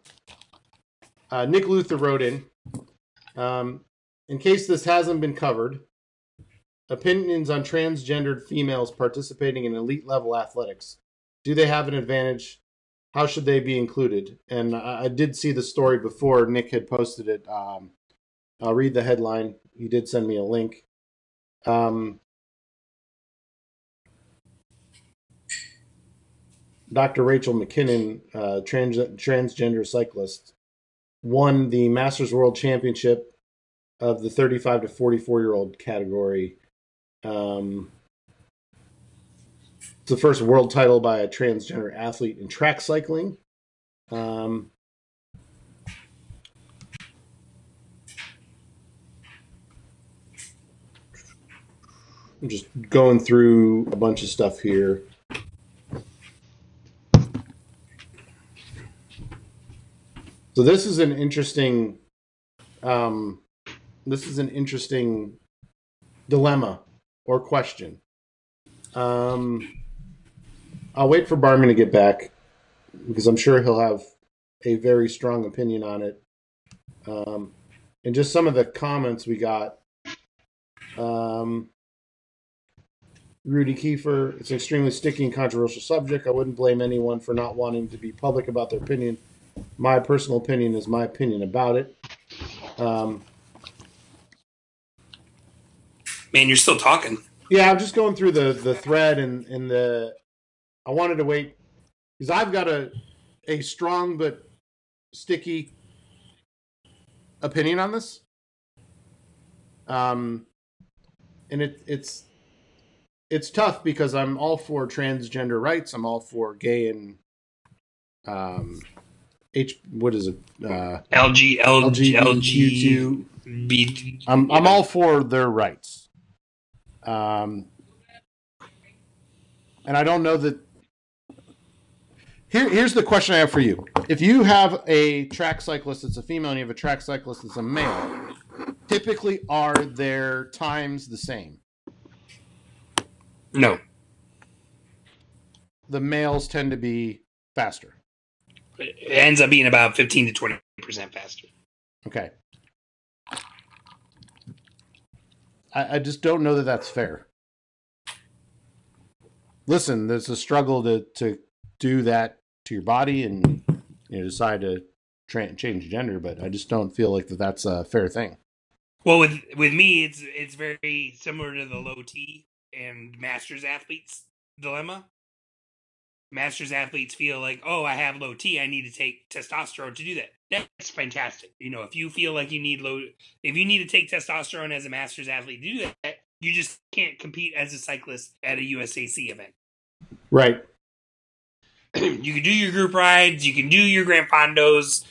Speaker 1: Uh, Nick Luther wrote in, um, in case this hasn't been covered, opinions on transgendered females participating in elite level athletics. Do they have an advantage? How should they be included? And I, I did see the story before Nick had posted it. Um, I'll read the headline. He did send me a link. Um, Dr. Rachel McKinnon, uh, trans, transgender cyclist, won the Masters World Championship of the 35 to 44 year old category. Um, it's the first world title by a transgender athlete in track cycling. Um, I'm just going through a bunch of stuff here. So this is an interesting um, this is an interesting dilemma or question. Um, I'll wait for Barman to get back because I'm sure he'll have a very strong opinion on it. Um, and just some of the comments we got. Um, Rudy Kiefer, it's an extremely sticky and controversial subject. I wouldn't blame anyone for not wanting to be public about their opinion. My personal opinion is my opinion about it. Um,
Speaker 2: Man, you're still talking.
Speaker 1: Yeah, I'm just going through the the thread and and the. I wanted to wait because I've got a a strong but sticky opinion on this. Um, and it it's it's tough because I'm all for transgender rights. I'm all for gay and um, H what is it? Uh,
Speaker 2: LG LG
Speaker 1: LG
Speaker 2: LG.
Speaker 1: I'm I'm all for their rights. Um, and I don't know that. Here, here's the question I have for you. If you have a track cyclist that's a female and you have a track cyclist that's a male, typically are their times the same?
Speaker 2: No.
Speaker 1: The males tend to be faster.
Speaker 2: It ends up being about 15 to 20% faster.
Speaker 1: Okay. I, I just don't know that that's fair. Listen, there's a struggle to to do that to your body and you know decide to tra- change gender, but I just don't feel like that that's a fair thing.
Speaker 2: Well, with with me, it's it's very similar to the low T and masters athletes dilemma. Masters athletes feel like, oh, I have low T, I need to take testosterone to do that that's fantastic. You know, if you feel like you need low, if you need to take testosterone as a masters athlete to do that, you just can't compete as a cyclist at a USAC event.
Speaker 1: Right.
Speaker 2: you can do your group rides, you can do your Gran Fondos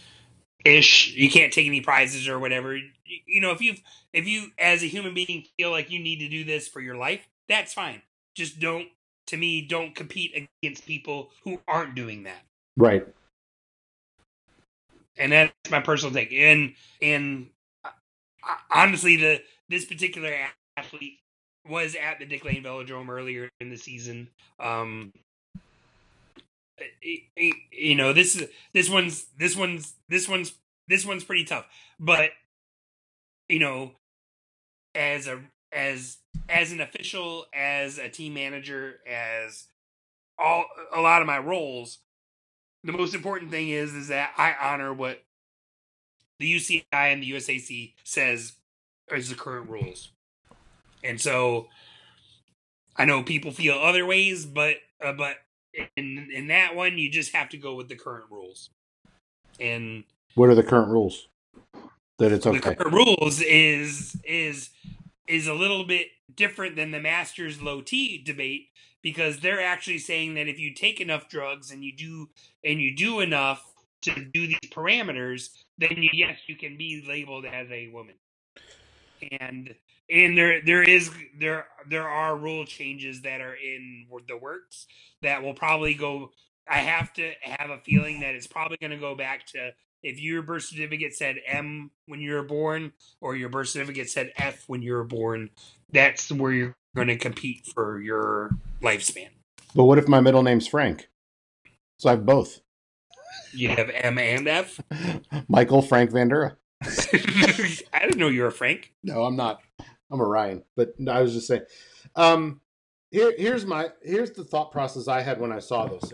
Speaker 2: ish. You can't take any prizes or whatever. You know, if you if you as a human being feel like you need to do this for your life, that's fine. Just don't to me don't compete against people who aren't doing that.
Speaker 1: Right
Speaker 2: and that's my personal take. And and honestly, the this particular athlete was at the Dick Lane Velodrome earlier in the season. Um, it, it, you know this this one's this one's this one's this one's pretty tough, but you know, as a as as an official, as a team manager, as all a lot of my roles, the most important thing is is that I honor what the UCI and the USAC says is the current rules. And so I know people feel other ways, but uh, but in in that one you just have to go with the current rules. And
Speaker 1: what are the current rules? That it's okay.
Speaker 2: The current rules is is is a little bit different than the Masters low T debate because they're actually saying that if you take enough drugs and you do and you do enough to do these parameters, then you, yes, you can be labeled as a woman. And and there there is there there are rule changes that are in the works that will probably go. I have to have a feeling that it's probably going to go back to if your birth certificate said M when you were born, or your birth certificate said F when you were born. That's where you're going to compete for your lifespan.
Speaker 1: But what if my middle name's Frank? So I have both.
Speaker 2: You have M and F?
Speaker 1: Michael Frank Vandera.
Speaker 2: I didn't know you were Frank.
Speaker 1: No, I'm not. I'm a Ryan. But I was just saying. Um, here, here's my here's the thought process I had when I saw this.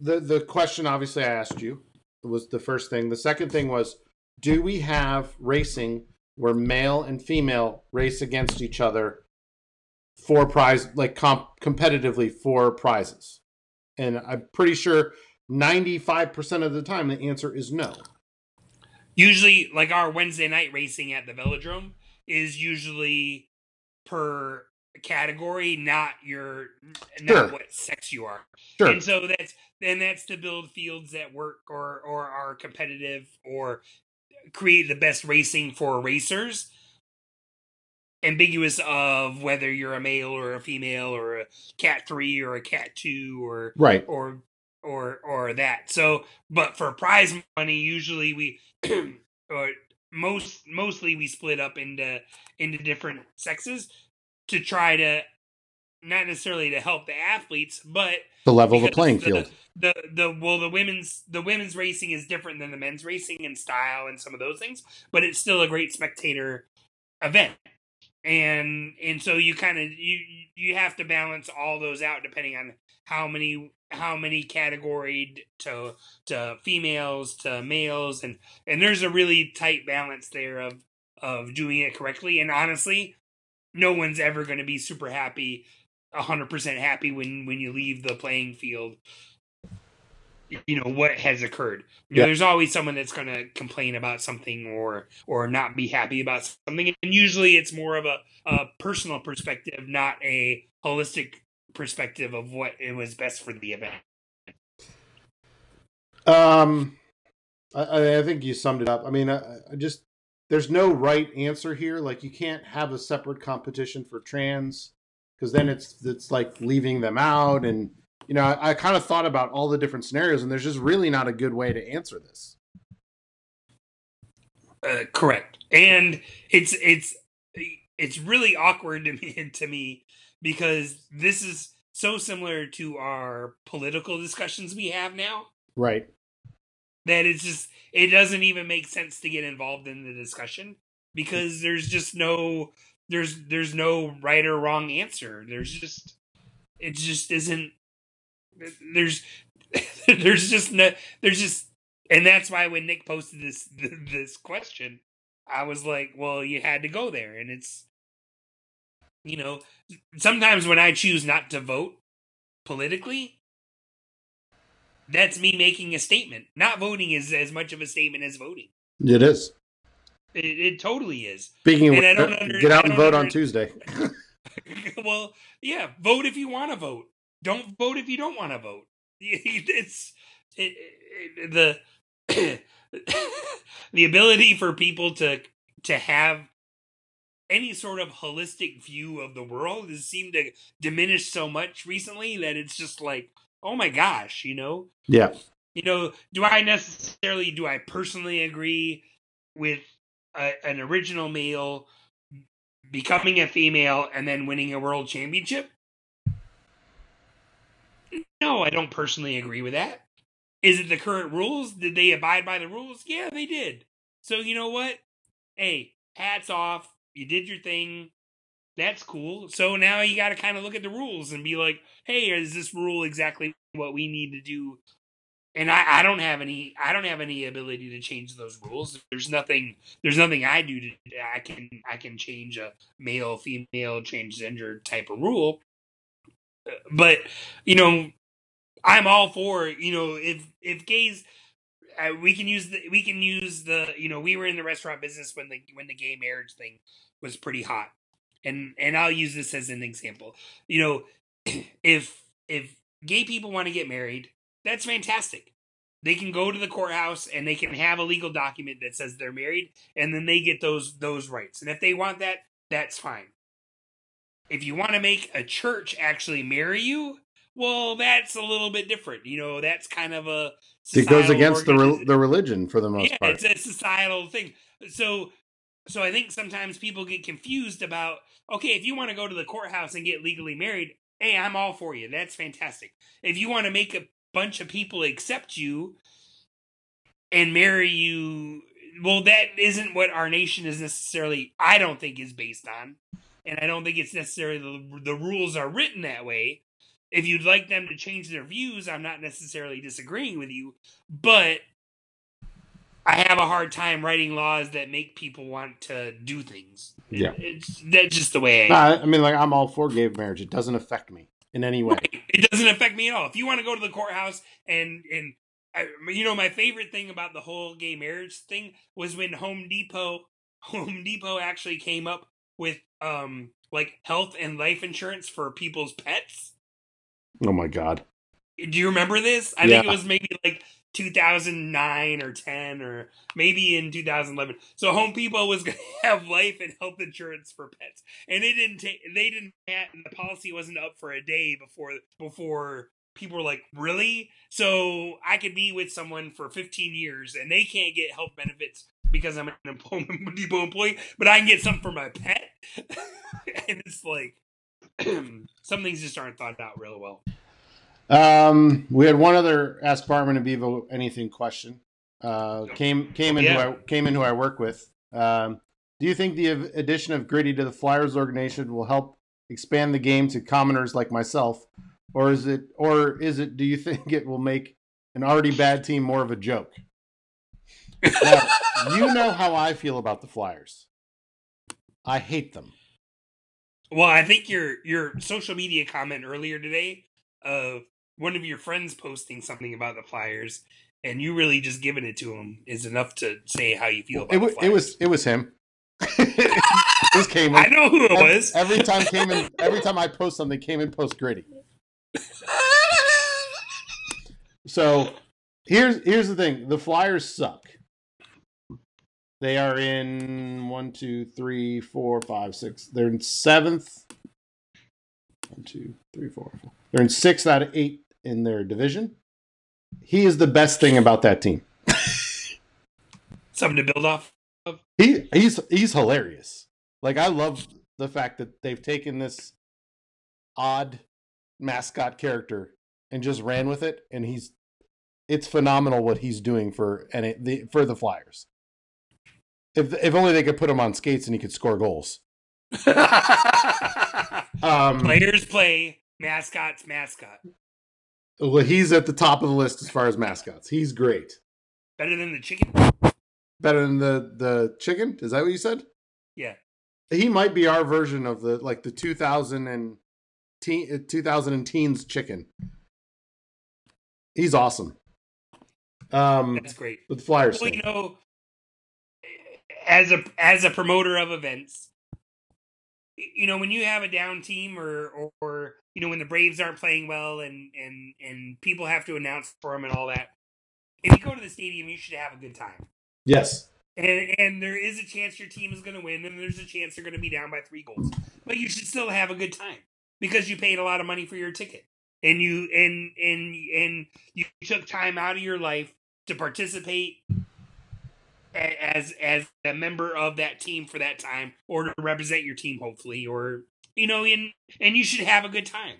Speaker 1: The the question obviously I asked you was the first thing. The second thing was, do we have racing where male and female race against each other for prize like comp- competitively for prizes? And I'm pretty sure 95% of the time the answer is no.
Speaker 2: Usually like our Wednesday night racing at the Velodrome is usually per category, not your not
Speaker 1: Sure.
Speaker 2: what sex you are.
Speaker 1: Sure.
Speaker 2: And so that's and that's to build fields that work or or are competitive or create the best racing for racers. Ambiguous of whether you're a male or a female or a cat three or a cat two or
Speaker 1: Right.
Speaker 2: or or or that. So, but for prize money, usually we or most mostly we split up into into different sexes to try to not necessarily to help the athletes, but
Speaker 1: To level of
Speaker 2: the
Speaker 1: playing field.
Speaker 2: The the well the women's the women's racing is different than the men's racing in style and some of those things, but it's still a great spectator event. And and so you kind of you you have to balance all those out depending on how many how many categoried to to females to males and and there's a really tight balance there of of doing it correctly and honestly no one's ever going to be super happy 100% happy when when you leave the playing field you know what has occurred you know, there's always someone that's going to complain about something or or not be happy about something and usually it's more of a, a personal perspective not a holistic perspective of what it was best for the event
Speaker 1: Um, I- I, I think you summed it up. I mean, I, I just there's no right answer here. Like you can't have a separate competition for trans because then it's it's like leaving them out. And you know, I, I kind of thought about all the different scenarios, and there's just really not a good way to answer this.
Speaker 2: Uh, correct. And it's it's it's really awkward to me to me because this is so similar to our political discussions we have now
Speaker 1: Right.
Speaker 2: that it's just it doesn't even make sense to get involved in the discussion because there's just no there's there's no right or wrong answer. There's just it just isn't there's there's just no there's just and that's why when Nick posted this this question, I was like, well, you had to go there and it's you know, sometimes when I choose not to vote politically, that's me making a statement. Not voting is as much of a statement as voting.
Speaker 1: It is.
Speaker 2: It, it totally is.
Speaker 1: Speaking of,
Speaker 2: And I don't under-
Speaker 1: get out and vote on Tuesday.
Speaker 2: well, yeah, vote if you want to vote. Don't vote if you don't want to vote. It's it, it, the the ability for people to to have any sort of holistic view of the world has seemed to diminish so much recently that it's just like, oh my gosh, you know,
Speaker 1: yeah.
Speaker 2: you know, do I necessarily do I personally agree with a, an original male becoming a female and then winning a world championship? No, I don't personally agree with that. Is it the current rules? Did they abide by the rules? Yeah, they did. So you know what? Hey, hats off. You did your thing. That's cool. So now you got to kind of look at the rules and be like, hey, is this rule exactly what we need to do and I, I don't have any I don't have any ability to change those rules. There's nothing there's nothing I do to I can I can change a male female transgender type of rule. But you know, I'm all for you know if if gays uh, we can use the we can use the you know we were in the restaurant business when the when the gay marriage thing was pretty hot and and I'll use this as an example. You know, if if gay people want to get married, that's fantastic. They can go to the courthouse and they can have a legal document that says they're married, and then they get those those rights. And if they want that, that's fine. If you want to make a church actually marry you, well, that's a little bit different. You know, that's kind of a
Speaker 1: It goes against the re- the religion for the most
Speaker 2: yeah,
Speaker 1: part.
Speaker 2: it's a societal thing. So, so I think sometimes people get confused about okay, if you want to go to the courthouse and get legally married, hey, I'm all for you. That's fantastic. If you want to make a bunch of people accept you and marry you, well, that isn't what our nation is necessarily. I don't think is based on, and I don't think it's necessarily the the rules are written that way. If you'd like them to change their views, I'm not necessarily disagreeing with you, but I have a hard time writing laws that make people want to do things.
Speaker 1: Yeah.
Speaker 2: it's that's just the way I.
Speaker 1: I mean, like I'm all for gay marriage. It doesn't affect me in any way.
Speaker 2: Right. It doesn't affect me at all. If you want to go to the courthouse and and I, you know my favorite thing about the whole gay marriage thing was when Home Depot Home Depot actually came up with um like health and life insurance for people's pets.
Speaker 1: Oh my god.
Speaker 2: Do you remember this? I think it was maybe like 2009 or 10 or maybe in 2011. So Home Depot was going to have life and health insurance for pets, and they didn't take. They didn't. Have, the policy wasn't up for a day before before people were like, "Really?" So I could be with someone for 15 years, and they can't get health benefits because I'm an Home Depot employee, but I can get something for my pet, and it's like some things just aren't thought out real well.
Speaker 1: Um, we had one other Ask Barman and Bevo anything question. Uh, came came into
Speaker 2: Yeah.
Speaker 1: I, came into who I work with. Um, do you think the addition of Gritty to the Flyers organization will help expand the game to commoners like myself, or is it or is it? Do you think it will make an already bad team more of a joke? Now, you know how I feel about the Flyers. I hate them.
Speaker 2: Well, I think your your social media comment earlier today of one of your friends posting something about the Flyers and you really just giving it to him is enough to say how you feel about
Speaker 1: It,
Speaker 2: the
Speaker 1: was it was him. it was came.
Speaker 2: I know who it
Speaker 1: Every-
Speaker 2: was.
Speaker 1: Every time came in, every time I post something, came in post gritty. So here's here's the thing: the Flyers suck. They are in one, two, three, four, five, six. They're in seventh. One, two, three, four, four. They're in sixth out of eight in their division. He is the best thing about that team.
Speaker 2: Something to build off.
Speaker 1: He he's he's hilarious. Like I love the fact that they've taken this odd mascot character and just ran with it, and he's it's phenomenal what he's doing for and it, the for the Flyers. If if only they could put him on skates and he could score goals. Um,
Speaker 2: Players play, mascots mascot.
Speaker 1: Well, he's at the top of the list as far as mascots. He's great.
Speaker 2: Better than the chicken.
Speaker 1: Better than the the chicken. Is that what you said?
Speaker 2: Yeah.
Speaker 1: he might be our version of the like the 2000 and teen, 2000 and teens chicken he's awesome um
Speaker 2: That's great.
Speaker 1: with the flyers
Speaker 2: Well, you know, as a as a promoter of events, you know when you have a down team or, or or you know when the Braves aren't playing well and and and people have to announce for them and all that. If you go to the stadium, you should have a good time.
Speaker 1: yes
Speaker 2: And and there is a chance your team is going to win, and there's a chance they're going to be down by three goals. But you should still have a good time because you paid a lot of money for your ticket, and you and and and you took time out of your life to participate as as a member of that team for that time, or to represent your team, hopefully, or you know, in and you should have a good time.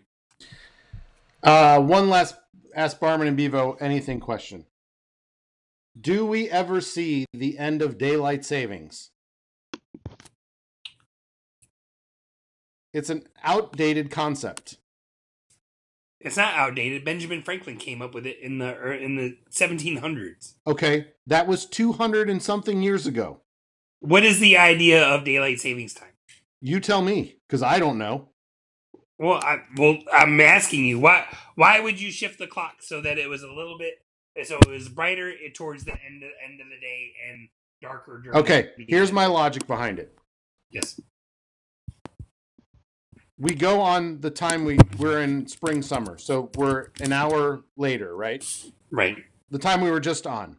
Speaker 1: uh one last ask barman and bevo anything question do we ever see the end of daylight savings it's an outdated concept
Speaker 2: It's not outdated. Benjamin Franklin came up with it in the er, in the 1700s.
Speaker 1: okay that was 200 and something years ago
Speaker 2: What is the idea of daylight savings time?
Speaker 1: You tell me because i don't know
Speaker 2: Well, I, well, I'm asking you why. Why would you shift the clock so that it was a little bit, so it was brighter eh, towards the end of, end of the day and darker during?
Speaker 1: Okay, here's my logic behind it.
Speaker 2: yes.
Speaker 1: We go on the time we we're in spring summer, so we're an hour later, right?
Speaker 2: Right.
Speaker 1: The time we were just on.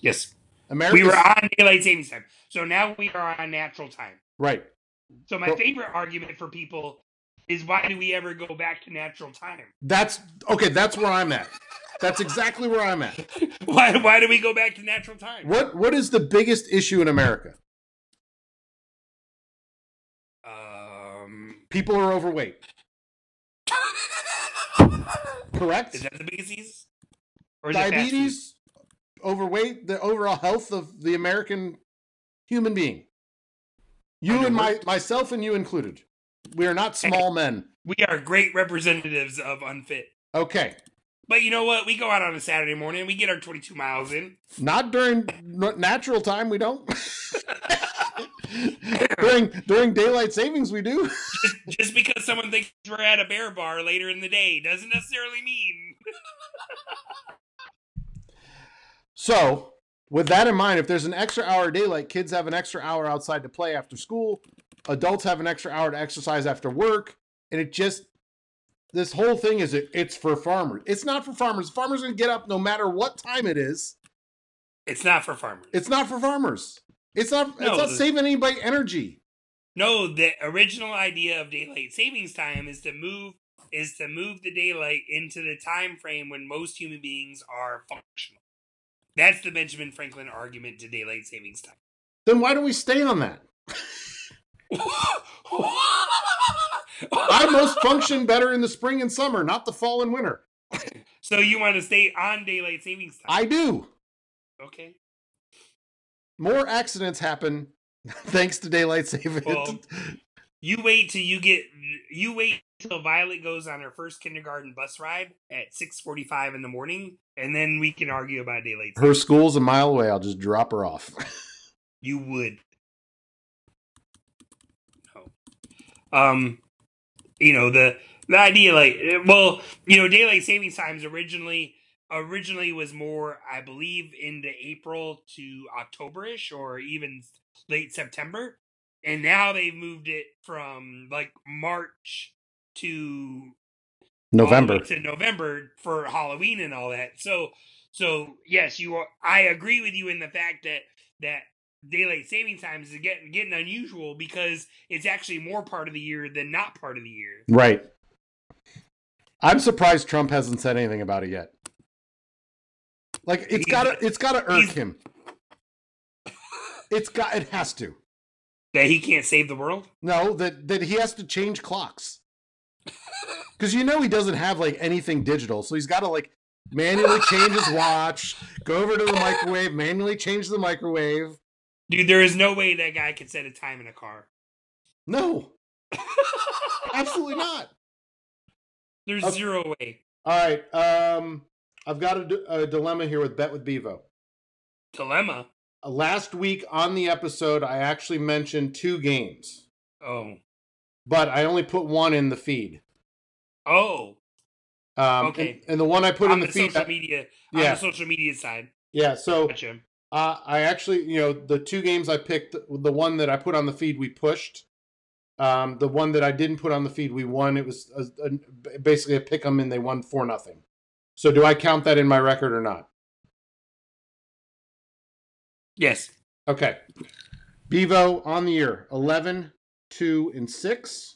Speaker 2: Yes.
Speaker 1: America.
Speaker 2: We were on daylight savings time, so now we are on natural time.
Speaker 1: right.
Speaker 2: So my
Speaker 1: Well-
Speaker 2: favorite argument for people is why do we ever go back to natural time?
Speaker 1: That's okay. That's where I'm at. That's exactly where I'm at.
Speaker 2: Why why do we go back to natural time?
Speaker 1: What What is the biggest issue in America?
Speaker 2: Um,
Speaker 1: People are overweight. Correct.
Speaker 2: is that the biggest disease? Or is it fast food?
Speaker 1: Diabetes, overweight, the overall health of the American human being. You and my myself and you included. We are not small men.
Speaker 2: We are great representatives of unfit.
Speaker 1: Okay.
Speaker 2: But you know what? We go out on a Saturday morning. We get our 22 miles in.
Speaker 1: Not during natural time. We don't. during during daylight savings, we do.
Speaker 2: Just, just because someone thinks we're at a bear bar later in the day doesn't necessarily mean.
Speaker 1: So, with that in mind, if there's an extra hour of daylight, kids have an extra hour outside to play after school. Adults have an extra hour to exercise after work, and it just this whole thing is it, it's for farmers. It's not for farmers. Farmers are gonna get up no matter what time it is.
Speaker 2: It's not for farmers.
Speaker 1: It's not for farmers. It's not.
Speaker 2: No,
Speaker 1: it's not saving anybody energy.
Speaker 2: No, the original idea of daylight savings time is to move is to move the daylight into the time frame when most human beings are functional. That's the Benjamin Franklin argument to daylight savings time.
Speaker 1: Then why don't we stay on that? I most function better in the spring and summer, not the fall and winter.
Speaker 2: so you want to stay on daylight savings time?
Speaker 1: I do.
Speaker 2: okay.
Speaker 1: More accidents happen thanks to daylight savings.
Speaker 2: Well, You wait till you get you wait till Violet goes on her first kindergarten bus ride at six forty five in the morning, and then we can argue about daylight.
Speaker 1: her school's a mile away. I'll just drop her off.
Speaker 2: You would. No. Um, you know the the idea, like, well, you know, daylight savings times originally originally was more, I believe, into April to Octoberish or even late September, and now they've moved it from like March to
Speaker 1: November.
Speaker 2: to November for Halloween and all that. So, so yes, you are. I agree with you in the fact that that daylight saving times is getting getting unusual because it's actually more part of the year than not part of the year.
Speaker 1: Right. I'm surprised Trump hasn't said anything about it yet. Like it's gotta it's gotta irk him. It's got it has to.
Speaker 2: That he can't save the world.
Speaker 1: No, that that he has to change clocks. Cause you know he doesn't have like anything digital, so he's gotta like manually change his watch, go over to the microwave, manually change the microwave.
Speaker 2: Dude, there is no way that guy could set a time in a car.
Speaker 1: No, absolutely not.
Speaker 2: There's
Speaker 1: Okay.
Speaker 2: zero way.
Speaker 1: All right, um, I've got a, d- a dilemma here with Bet with Bevo.
Speaker 2: Dilemma.
Speaker 1: Uh, Last week on the episode, I actually mentioned two games,
Speaker 2: Oh.
Speaker 1: but I only put one in the feed.
Speaker 2: Oh.
Speaker 1: Um,
Speaker 2: Okay.
Speaker 1: and, and the one I put
Speaker 2: on
Speaker 1: in the,
Speaker 2: the
Speaker 1: feed,
Speaker 2: social media. On
Speaker 1: yeah,
Speaker 2: the social media side.
Speaker 1: yeah. So
Speaker 2: Gotcha.
Speaker 1: uh, I actually, you know, the two games I picked, the one that I put on the feed, we pushed. Um, the one that I didn't put on the feed, we won. It was a, a, basically a pick 'em, and they won four nothing. So do I count that in my record or not?
Speaker 2: Yes.
Speaker 1: Okay. Bevo on the year 11, 2, and 6.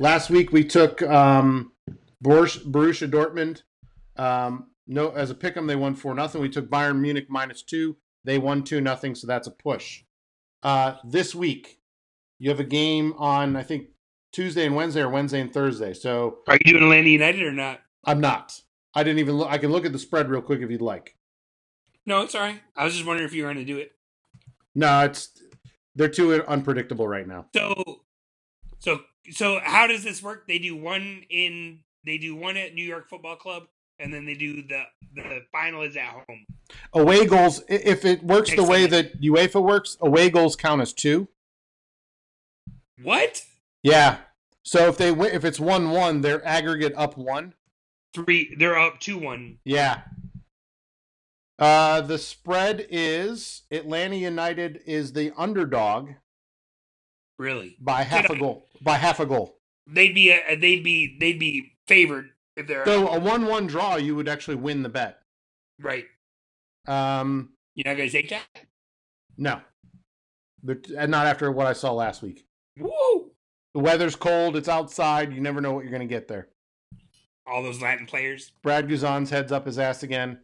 Speaker 1: Last week we took um, Borussia, Borussia Dortmund. Um, no, as a pick 'em, they won 4 nothing. We took Bayern Munich minus 2. They won 2 nothing, so that's a push. Uh, this week, you have a game on, I think, Tuesday and Wednesday or Wednesday and Thursday. So
Speaker 2: Are you doing Atlanta United or not?
Speaker 1: I'm not. I didn't even look. I can look at the spread real quick if you'd like.
Speaker 2: No, it's all right. I was just wondering if you were going to do it.
Speaker 1: No, it's they're too unpredictable right now.
Speaker 2: So, so, so, how does this work? They do one in, they do one at New York Football Club, and then they do the the final is at home.
Speaker 1: away goals if it works the way that UEFA works, away goals count as two.
Speaker 2: What?
Speaker 1: Yeah. So if they win, if it's one one, they're aggregate up one.
Speaker 2: Three? They're up two one.
Speaker 1: Yeah. Uh, the spread is Atlanta United is the underdog
Speaker 2: Really?
Speaker 1: by half a
Speaker 2: I-
Speaker 1: goal. By half a goal.
Speaker 2: They'd be a, they'd be they'd be favored if they're
Speaker 1: So a one-one draw, you would actually win the bet.
Speaker 2: right.
Speaker 1: Um,
Speaker 2: You're not going to take that?
Speaker 1: no, but and not after what I saw last week.
Speaker 2: Woo!
Speaker 1: The weather's cold. It's outside. You never know what you're going to get there.
Speaker 2: All those Latin players.
Speaker 1: Brad Guzan's heads up his ass again.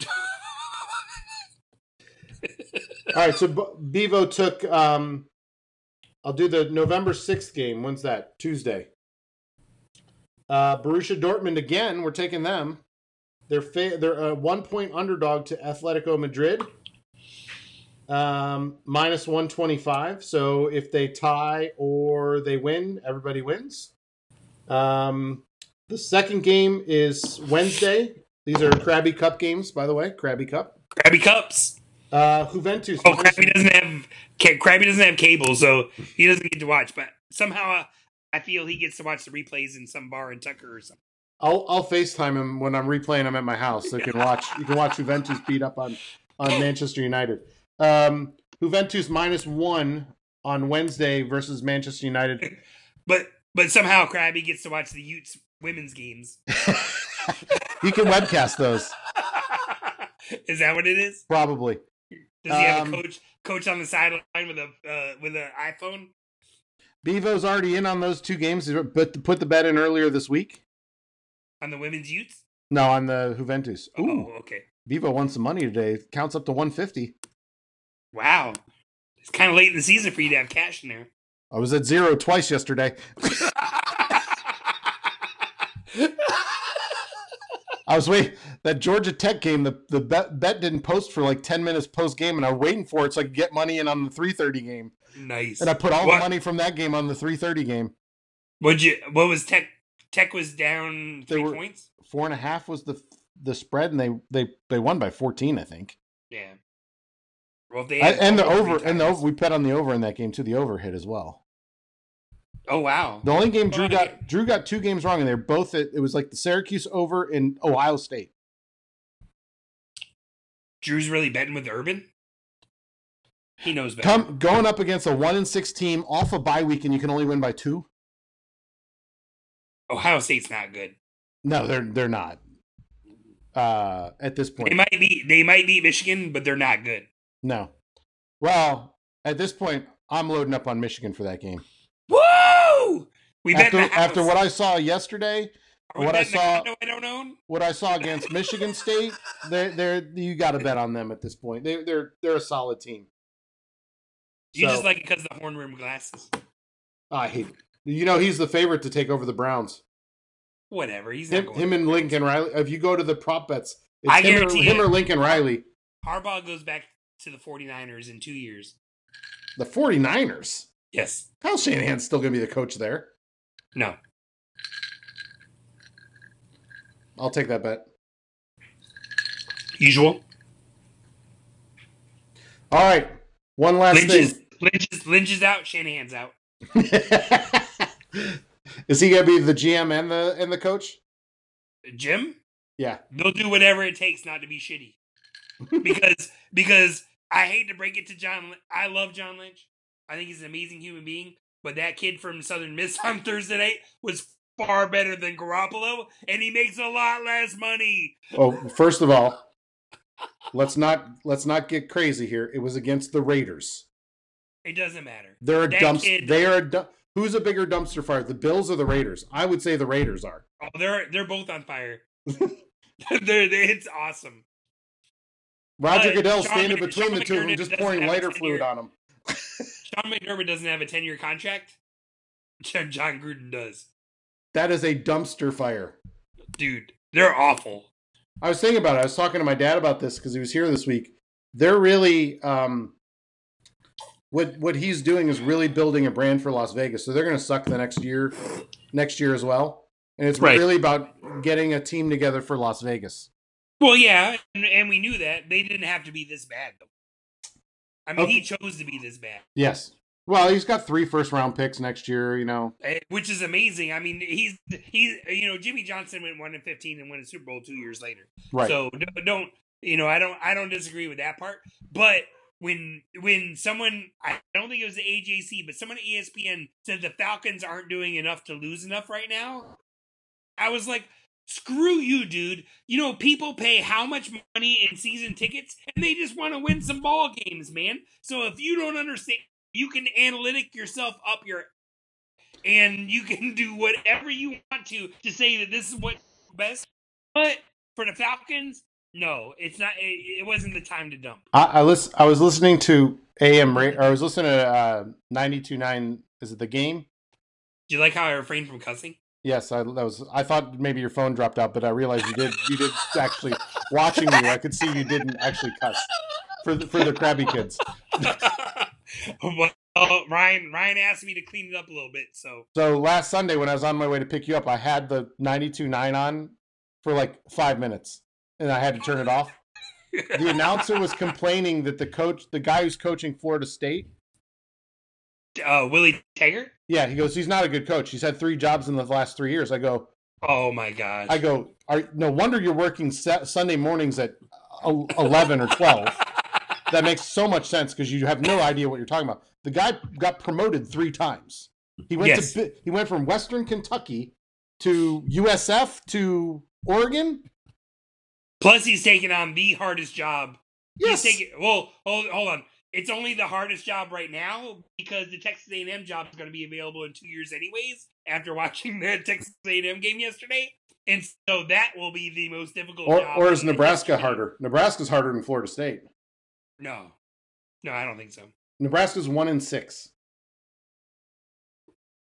Speaker 1: All right, so B- Bevo took. Um, I'll do the November sixth game. When's that? Tuesday. Uh, Borussia Dortmund again. We're taking them. They're fa- they're a one point underdog to Atletico Madrid. Um, minus one twenty five. So if they tie or they win, everybody wins. Um, The second game is Wednesday. These are Krabby Cup games, by the way. Krabby Cup.
Speaker 2: Krabby Cups.
Speaker 1: Uh, Juventus.
Speaker 2: Oh, Krabby doesn't have Krabby doesn't have cable, so he doesn't get to watch. But somehow, uh, I feel he gets to watch the replays in some bar in Tucker or something.
Speaker 1: I'll I'll FaceTime him when I'm replaying them at my house, so you can watch. You can watch Juventus beat up on on Manchester United. Um, Juventus minus one on Wednesday versus Manchester United.
Speaker 2: But but somehow Krabby gets to watch the Utes women's games.
Speaker 1: you can webcast those.
Speaker 2: is that what it is?
Speaker 1: Probably.
Speaker 2: Does he have um, a coach coach on the sideline with a uh, with an iPhone?
Speaker 1: Bevo's already in on those two games, but put the bet in earlier this week.
Speaker 2: On the women's youth?
Speaker 1: No, on the Juventus.
Speaker 2: Ooh. Oh, okay.
Speaker 1: Bevo won some money today. Counts up to 150.
Speaker 2: Wow. It's kind of late in the season for you to have cash in there.
Speaker 1: I was at zero twice yesterday. I was waiting that Georgia Tech game. The the bet, bet didn't post for like ten minutes post game, and I was waiting for it so I could get money in on the three thirty game.
Speaker 2: Nice.
Speaker 1: And I put all what? the money from that game on the three thirty game.
Speaker 2: What you? What was Tech? Tech was down three were, points.
Speaker 1: Four and a half was the the spread, and they they they won by fourteen, I think.
Speaker 2: Yeah.
Speaker 1: Well, they I, and the over and the over, we bet on the over in that game too. The over hit as well.
Speaker 2: Oh wow!
Speaker 1: The only game Drew got Drew got two games wrong, and they're both at, it was like the Syracuse over in Ohio State.
Speaker 2: Drew's really betting with Urban. He knows better.
Speaker 1: Come going up against a one and six team off a bye week, and you can only win by two.
Speaker 2: Ohio State's not good.
Speaker 1: No, they're they're not. Uh, at this point,
Speaker 2: they might be they might beat Michigan, but they're not good.
Speaker 1: No. Well, at this point, I'm loading up on Michigan for that game. We after, after what I saw yesterday, what I saw,
Speaker 2: I.
Speaker 1: What I saw against Michigan State, they're, they're you got to bet on them at this point. They, they're they're a solid team.
Speaker 2: You so, just like it because of the horn rim glasses.
Speaker 1: Oh, I hate. It. You know he's the favorite to take over the Browns.
Speaker 2: Whatever. He's
Speaker 1: him, him and Lincoln Riley. If you go to the prop bets, it's I him, or, him or Lincoln Riley.
Speaker 2: Harbaugh goes back to the 49ers in two years.
Speaker 1: The 49ers?
Speaker 2: Yes.
Speaker 1: Kyle Shanahan's still going to be the coach there.
Speaker 2: No.
Speaker 1: I'll take that bet.
Speaker 2: Usual.
Speaker 1: All right. One last
Speaker 2: Lynch
Speaker 1: thing.
Speaker 2: Is, Lynch, is, Lynch is out. Shanahan's out.
Speaker 1: is he going to be the GM and the and the coach?
Speaker 2: Jim?
Speaker 1: Yeah.
Speaker 2: They'll do whatever it takes not to be shitty. Because because I hate to break it to John. I love John Lynch. I think he's an amazing human being. But that kid from Southern Miss on Thursday night was far better than Garoppolo, and he makes a lot less money.
Speaker 1: Oh, first of all, let's not let's not get crazy here. It was against the Raiders.
Speaker 2: It doesn't matter.
Speaker 1: They're a dumpster. They are a du- who's a bigger dumpster fire, the Bills or the Raiders? I would say the Raiders are.
Speaker 2: Oh, they're they're both on fire. they're, they're, it's awesome.
Speaker 1: Roger uh, Goodell standing between Sean the two of them, just pouring lighter fluid on them.
Speaker 2: Sean McDermott doesn't have a ten-year contract. Jon Gruden does.
Speaker 1: That is a dumpster fire,
Speaker 2: dude. They're awful.
Speaker 1: I was thinking about it. I was talking to my dad about this because he was here this week. They're really um, what what he's doing is really building a brand for Las Vegas. So they're going to suck the next year, next year as well. And it's right. really about getting a team together for Las Vegas.
Speaker 2: Well, yeah, and, and, we knew that they didn't have to be this bad. Though. I mean, okay. he chose to be this bad.
Speaker 1: Yes. Well, he's got three first round picks next year. You know,
Speaker 2: eh, which is amazing. I mean, he's he's you know Jimmy Johnson went one and fifteen and won a Super Bowl two years later.
Speaker 1: Right.
Speaker 2: So don't you know? I don't I don't disagree with that part. But when when someone I don't think it was the AJC, but someone at ESPN said the Falcons aren't doing enough to lose enough right now, I was like, Screw you, dude. You know, people pay how much money in season tickets and they just want to win some ball games, man. So if you don't understand, you can analytic yourself up your and you can do whatever you want to to say that this is what best. But for the Falcons, no, it's not. It, it wasn't the time to dump.
Speaker 1: I, I listen. I was listening to AM. Or I was listening to uh, ninety two nine. Is it the game?
Speaker 2: Do you like how I refrained from cussing?
Speaker 1: Yes, I that was. I thought maybe your phone dropped out, but I realized you did. You did actually watching you. I could see you didn't actually cuss for the for the Krabby kids.
Speaker 2: well, Ryan. Ryan asked me to clean it up a little bit, so
Speaker 1: So last Sunday when I was on my way to pick you up, I had the 92.9 on for like five minutes, and I had to turn it off. The announcer was complaining that the coach, the guy who's coaching Florida State,
Speaker 2: uh, Willie Taggart.
Speaker 1: yeah, he goes, he's not a good coach. He's had three jobs in the last three years. I go,
Speaker 2: Oh my god.
Speaker 1: I go, are, no wonder you're working sa- Sunday mornings at 11 or 12. That makes so much sense because you have no idea what you're talking about. The guy got promoted three times. He went
Speaker 2: Yes.
Speaker 1: to he went from Western Kentucky to USF to Oregon.
Speaker 2: Plus, he's taking on the hardest job.
Speaker 1: Yes,
Speaker 2: He's taking. Well, hold hold on. It's only the hardest job right now because the Texas A&M job is going to be available in two years, anyways. After watching the Texas A&M game yesterday, and so that will be the most difficult.
Speaker 1: or,
Speaker 2: job
Speaker 1: or is Nebraska
Speaker 2: history.
Speaker 1: harder? Nebraska's harder than Florida State.
Speaker 2: No, no, I don't think so.
Speaker 1: Nebraska's one in six.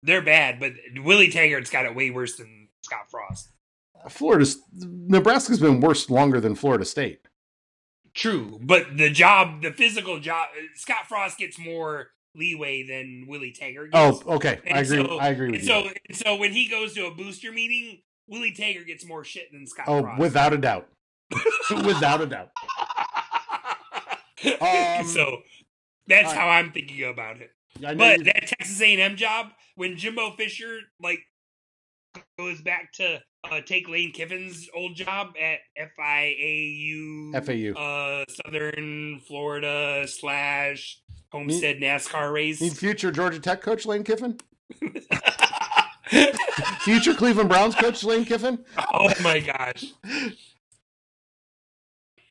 Speaker 2: They're bad, but Willie Taggart's got it way worse than Scott Frost.
Speaker 1: Florida's Nebraska's been worse longer than Florida State.
Speaker 2: True, but the job, the physical job, Scott Frost gets more leeway than Willie Taggart. Gets.
Speaker 1: Oh, okay, I agree.
Speaker 2: so-
Speaker 1: I agree with
Speaker 2: And
Speaker 1: you.
Speaker 2: so, so when he goes to a booster meeting, Willie Taggart gets more shit than Scott
Speaker 1: oh,
Speaker 2: Frost.
Speaker 1: without a doubt, without a doubt. Um,
Speaker 2: so that's
Speaker 1: right.
Speaker 2: how I'm thinking about it. But that Texas A&M job, when Jimbo Fisher like goes back to uh, take Lane Kiffin's old job at FIAU,
Speaker 1: FAU.
Speaker 2: uh, Southern Florida slash Homestead NASCAR race.
Speaker 1: Need future Georgia Tech coach Lane Kiffin? Future Cleveland Browns coach Lane Kiffin?
Speaker 2: oh my gosh!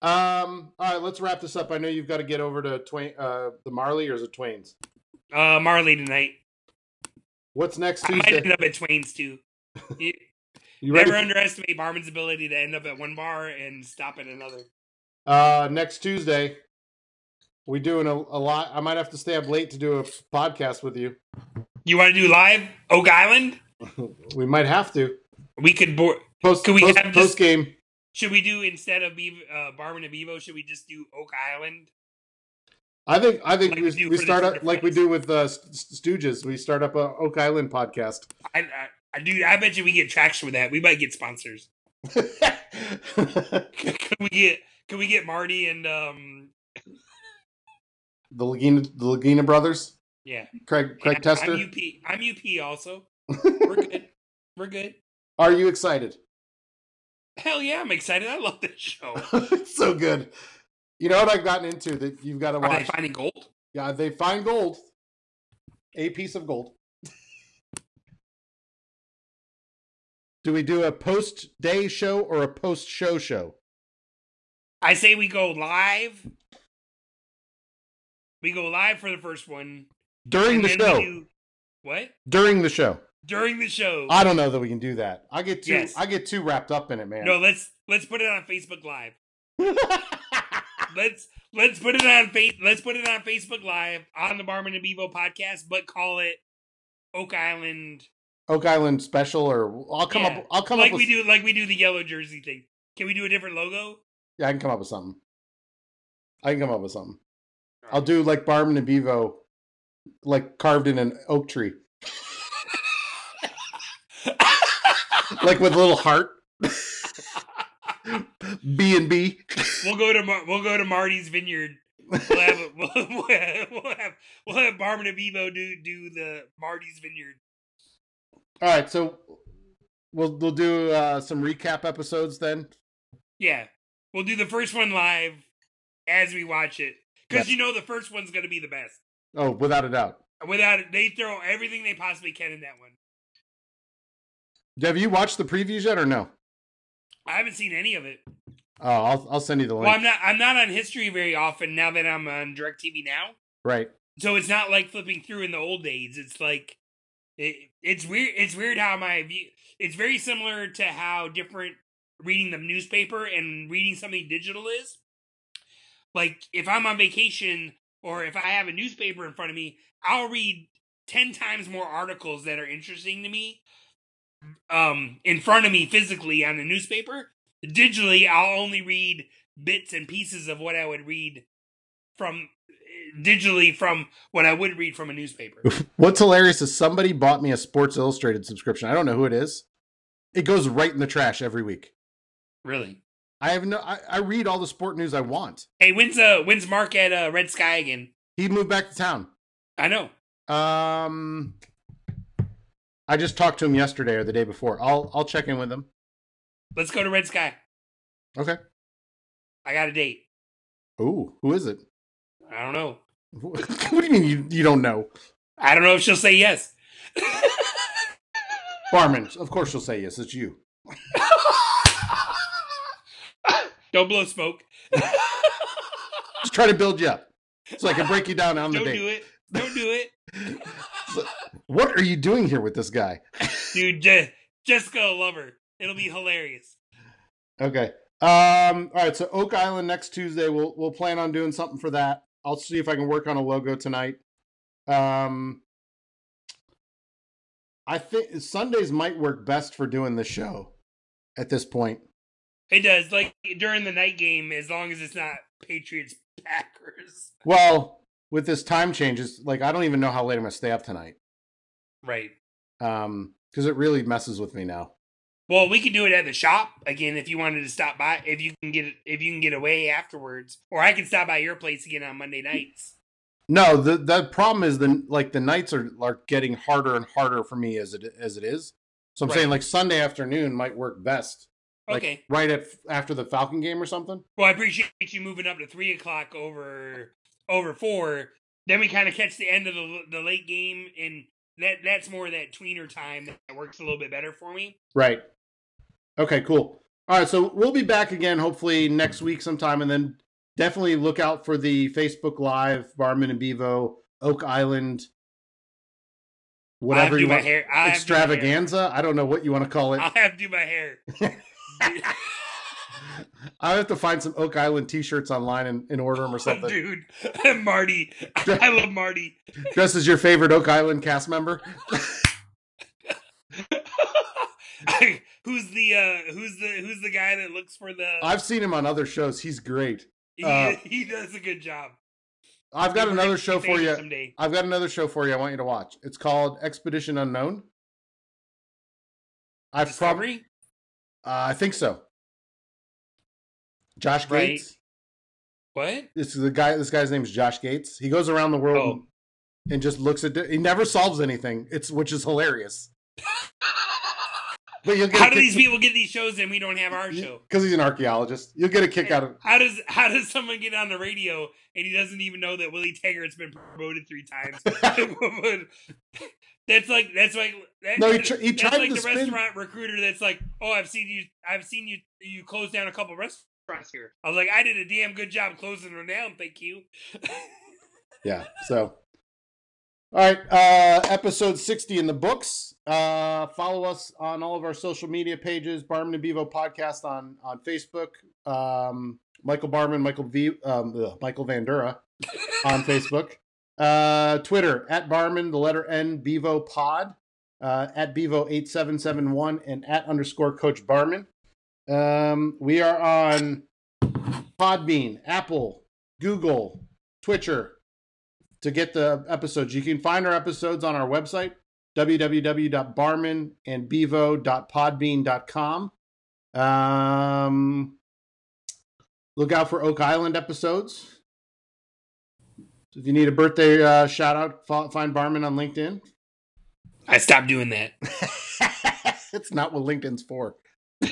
Speaker 1: Um, all right, let's wrap this up. I know you've got to get over to Twain, uh, the Marley or is it Twain's?
Speaker 2: Uh, Marley tonight.
Speaker 1: What's next
Speaker 2: I might end up at Twain's too. You,
Speaker 1: You ready?
Speaker 2: never underestimate Barman's ability to end up at one bar and stop at another.
Speaker 1: uh, next Tuesday, we doing a, a lot. I might have to stay up late to do a podcast with you.
Speaker 2: You want to do live Oak Island?
Speaker 1: We might have to
Speaker 2: We could. Bo-
Speaker 1: post
Speaker 2: Could we
Speaker 1: post,
Speaker 2: have
Speaker 1: post game.
Speaker 2: should we do instead of Beav- uh, Barman and Bevo? Should we just do Oak Island?
Speaker 1: I think I think
Speaker 2: Like
Speaker 1: we,
Speaker 2: we
Speaker 1: we start up like we do with uh, Stooges. We start up a Oak Island podcast.
Speaker 2: I, I, I do. I bet you we get traction with that. We might get sponsors. can we get? Can we get Marty and um?
Speaker 1: the Lagina the Lagina brothers,
Speaker 2: Yeah,
Speaker 1: Craig Craig
Speaker 2: I'm-
Speaker 1: Tester.
Speaker 2: I'm UP. I'm UP also. We're good. We're good.
Speaker 1: Are you excited?
Speaker 2: Hell yeah, I'm excited. I love this show.
Speaker 1: it's so good. You know what I've gotten into that you've got to
Speaker 2: Are they
Speaker 1: watch.
Speaker 2: finding gold?
Speaker 1: Yeah, they find gold. A piece of gold. Do we do a post day show or a post show show?
Speaker 2: I say we go live. We go live for the first one.
Speaker 1: During the show.
Speaker 2: do- what?
Speaker 1: During the show.
Speaker 2: During the show.
Speaker 1: I don't know that we can do that. I get too
Speaker 2: Yes.
Speaker 1: I get too wrapped up in it, man.
Speaker 2: no, let's let's put it on Facebook Live. Let's let's put it on face. Let's put it on Facebook Live on the Barman and Bevo podcast, but call it Oak Island,
Speaker 1: Oak Island special or I'll come
Speaker 2: Yeah.
Speaker 1: up I'll come
Speaker 2: like
Speaker 1: up Like
Speaker 2: we
Speaker 1: with
Speaker 2: do, like we do the yellow jersey thing. Can we do a different logo?
Speaker 1: Yeah, I can come up with something. I can come up with something. I'll do like Barman and Bevo like carved in an oak tree. like with a little heart. B and B.
Speaker 2: We'll go to Mar- we'll go to Marty's Vineyard. We'll have a- we'll, we'll have we'll have we'll have Barman and Bevo do do the Marty's Vineyard.
Speaker 1: All right, so we'll we'll do uh, some recap episodes then.
Speaker 2: Yeah, we'll do the first one live as we watch it because
Speaker 1: Yes.
Speaker 2: you know the first one's gonna be the best.
Speaker 1: Oh, without a doubt.
Speaker 2: Without it, they throw everything they possibly can in that one.
Speaker 1: Have you watched the previews yet or no?
Speaker 2: I haven't seen any of it.
Speaker 1: Oh, I'll I'll send you the link.
Speaker 2: Well, I'm not. I'm not on history very often now that I'm on Directv now.
Speaker 1: right.
Speaker 2: So it's not like flipping through in the old days. It's like it, it's weird. It's weird how my view. It's very similar to how different reading the newspaper and reading something digital is. Like if I'm on vacation or if I have a newspaper in front of me, I'll read ten times more articles that are interesting to me. Um, in front of me physically on the newspaper. Digitally, I'll only read bits and pieces of what I would read from digitally from what I would read from a newspaper.
Speaker 1: What's hilarious is somebody bought me a Sports Illustrated subscription. I don't know who it is. It goes right in the trash every week.
Speaker 2: Really?
Speaker 1: I have no. I, I read all the sport news I want.
Speaker 2: Hey, when's uh when's Mark at uh, Red Sky again?
Speaker 1: He moved back to town.
Speaker 2: I know.
Speaker 1: Um, I just talked to him yesterday or the day before. I'll I'll check in with him.
Speaker 2: Let's go to Red Sky.
Speaker 1: Okay.
Speaker 2: I got a date.
Speaker 1: Ooh, who is it?
Speaker 2: I don't know.
Speaker 1: what do you mean you, you don't know?
Speaker 2: I don't know if she'll say yes.
Speaker 1: Barman, of course she'll say yes. It's you.
Speaker 2: don't blow smoke.
Speaker 1: Just try to build you up so I can break you down on the
Speaker 2: Don't
Speaker 1: date.
Speaker 2: do it. Don't do it.
Speaker 1: What are you doing here with this guy?
Speaker 2: Dude, Je- Jessica will love her. It'll be hilarious.
Speaker 1: Okay. Um. All right. So Oak Island next Tuesday. We'll we'll plan on doing something for that. I'll see if I can work on a logo tonight. Um. I think Sundays might work best for doing the show. At this point,
Speaker 2: It does. Like during the night game, as long as it's not Patriots Packers.
Speaker 1: well, with this time change, changes, like I don't even know how late I'm gonna stay up tonight.
Speaker 2: Right.
Speaker 1: Um, because it really messes with me now.
Speaker 2: Well, we could do it at the shop again if you wanted to stop by. If you can get it, if you can get away afterwards, or I can stop by your place again on Monday nights.
Speaker 1: No, the the problem is the like the nights are are getting harder and harder for me as it as it is. So I'm
Speaker 2: Right.
Speaker 1: saying like Sunday afternoon might work best. Like,
Speaker 2: Okay.
Speaker 1: right at after the Falcon game or something.
Speaker 2: Well, I appreciate you moving up to three o'clock over over four. Then we kind of catch the end of the the late game, and that that's more that tweener time that works a little bit better for me.
Speaker 1: Right. Okay, cool. All right, so we'll be back again hopefully next week sometime, and then definitely look out for the Facebook Live Barman and Bevo Oak Island, whatever you
Speaker 2: do my
Speaker 1: want,
Speaker 2: hair. I'll have to do my hair.
Speaker 1: extravaganza. I don't know what you want to call it.
Speaker 2: I'll have to do my hair.
Speaker 1: I have to find some Oak Island T-shirts online and, and order them or oh, something.
Speaker 2: Dude, Marty. I love Marty.
Speaker 1: Dressed as your favorite Oak Island cast member.
Speaker 2: Who's the uh who's the who's the guy that looks for the
Speaker 1: I've seen him on other shows. He's great.
Speaker 2: he,
Speaker 1: uh,
Speaker 2: he does a good job.
Speaker 1: I've got another show for you.
Speaker 2: someday.
Speaker 1: I've got another show for you. I want you to watch. It's called Expedition Unknown. I've probably, uh, I think so. Josh
Speaker 2: Right.
Speaker 1: Gates.
Speaker 2: What?
Speaker 1: This is the guy. This guy's name is Josh Gates. He goes around the world
Speaker 2: Oh.
Speaker 1: and, and just looks at. He never solves anything. It's which is hilarious. But you'll get
Speaker 2: How do these people get these shows and we don't have our show?
Speaker 1: Because he's an archaeologist. You'll get a kick out of.
Speaker 2: How does how does someone get on the radio and he doesn't even know that Willie Taggart's been promoted three times? that's like that's like that,
Speaker 1: No, he tr- he tried
Speaker 2: like the
Speaker 1: spin-
Speaker 2: restaurant recruiter that's like, oh, I've seen you, I've seen you, you close down a couple restaurants here. I was like, I did a damn good job closing them down, thank you.
Speaker 1: Yeah. So, all right. Uh, episode 60 in the books. Uh, follow us on all of our social media pages, Barman and Bevo podcast on, on Facebook. Um, Michael Barman, Michael V, um, ugh, Michael Vandura on Facebook. Uh, Twitter at Barman, the letter N, Bevo Pod, uh, at Bevo8771, and at underscore Coach Barman. Um, we are on Podbean, Apple, Google, Stitcher, to get the episodes. You can find our episodes on our website, www.barmanandbevo.podbean.com. Um, look out for Oak Island episodes. If you need a birthday uh, shout out, find Barman on LinkedIn.
Speaker 2: I stopped doing that.
Speaker 1: it's not what LinkedIn's for.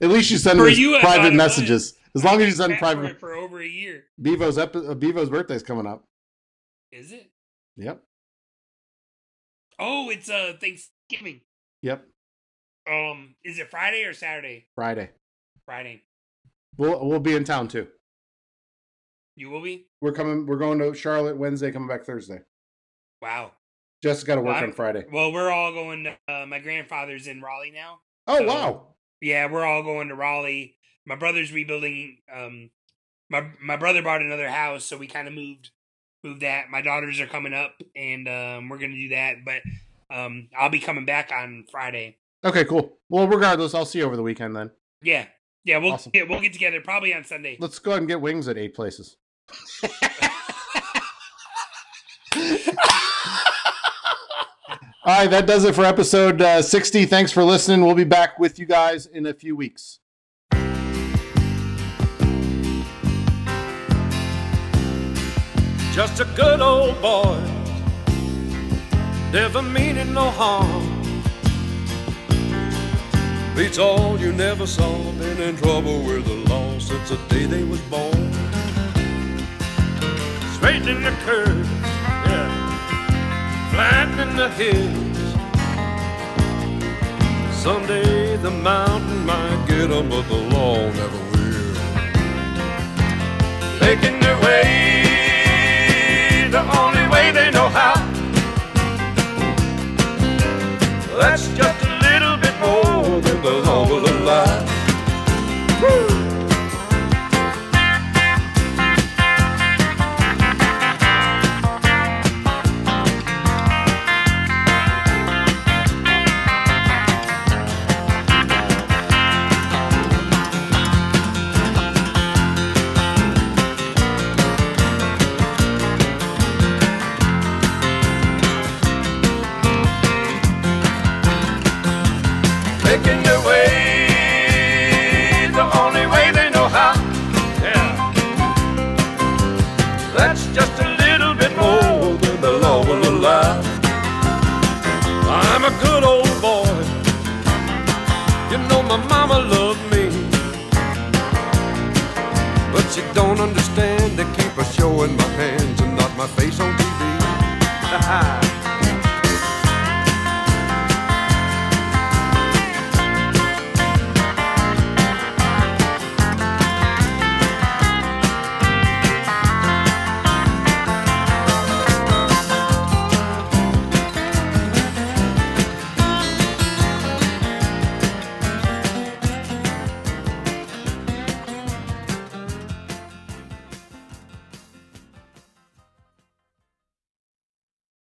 Speaker 1: At least you send
Speaker 2: For
Speaker 1: us
Speaker 2: you,
Speaker 1: private messages. As long as send
Speaker 2: Back
Speaker 1: private.
Speaker 2: for, over a year.
Speaker 1: Bevo's epi- uh, Bevo's birthday's coming up.
Speaker 2: Is it?
Speaker 1: Yep.
Speaker 2: Oh, it's uh Thanksgiving.
Speaker 1: Yep.
Speaker 2: Um, is it Friday or Saturday?
Speaker 1: Friday.
Speaker 2: Friday.
Speaker 1: We'll we'll be in town too.
Speaker 2: You will be.
Speaker 1: We're coming. We're going to Charlotte Wednesday. Coming back Thursday.
Speaker 2: Wow.
Speaker 1: Jessica got to work
Speaker 2: Well,
Speaker 1: on Friday.
Speaker 2: Well, we're all going. To, uh, my grandfather's in Raleigh now.
Speaker 1: Oh
Speaker 2: so-
Speaker 1: wow!
Speaker 2: Yeah, we're all going to Raleigh. My brother's rebuilding. Um, my my brother bought another house, so we kind of moved moved that. My daughters are coming up, and um, we're gonna do that. But um, I'll be coming back on Friday.
Speaker 1: Okay, cool. Well, regardless, I'll see you over the weekend then.
Speaker 2: Yeah, yeah, we'll
Speaker 1: Awesome.
Speaker 2: get we'll get together probably on Sunday.
Speaker 1: Let's go ahead and get wings at eight places. All right, that does it for episode uh, 60. Thanks for listening. We'll be back with you guys in a few weeks.
Speaker 3: Just a good old boy, never meaning no harm. Beats all you never saw, been in trouble with the law since the day they was born. Straightening the curves, yeah, flattening the hills. Someday the mountain might get 'em, but the law never will. Making their way the only way they know how. That's just a little bit more than the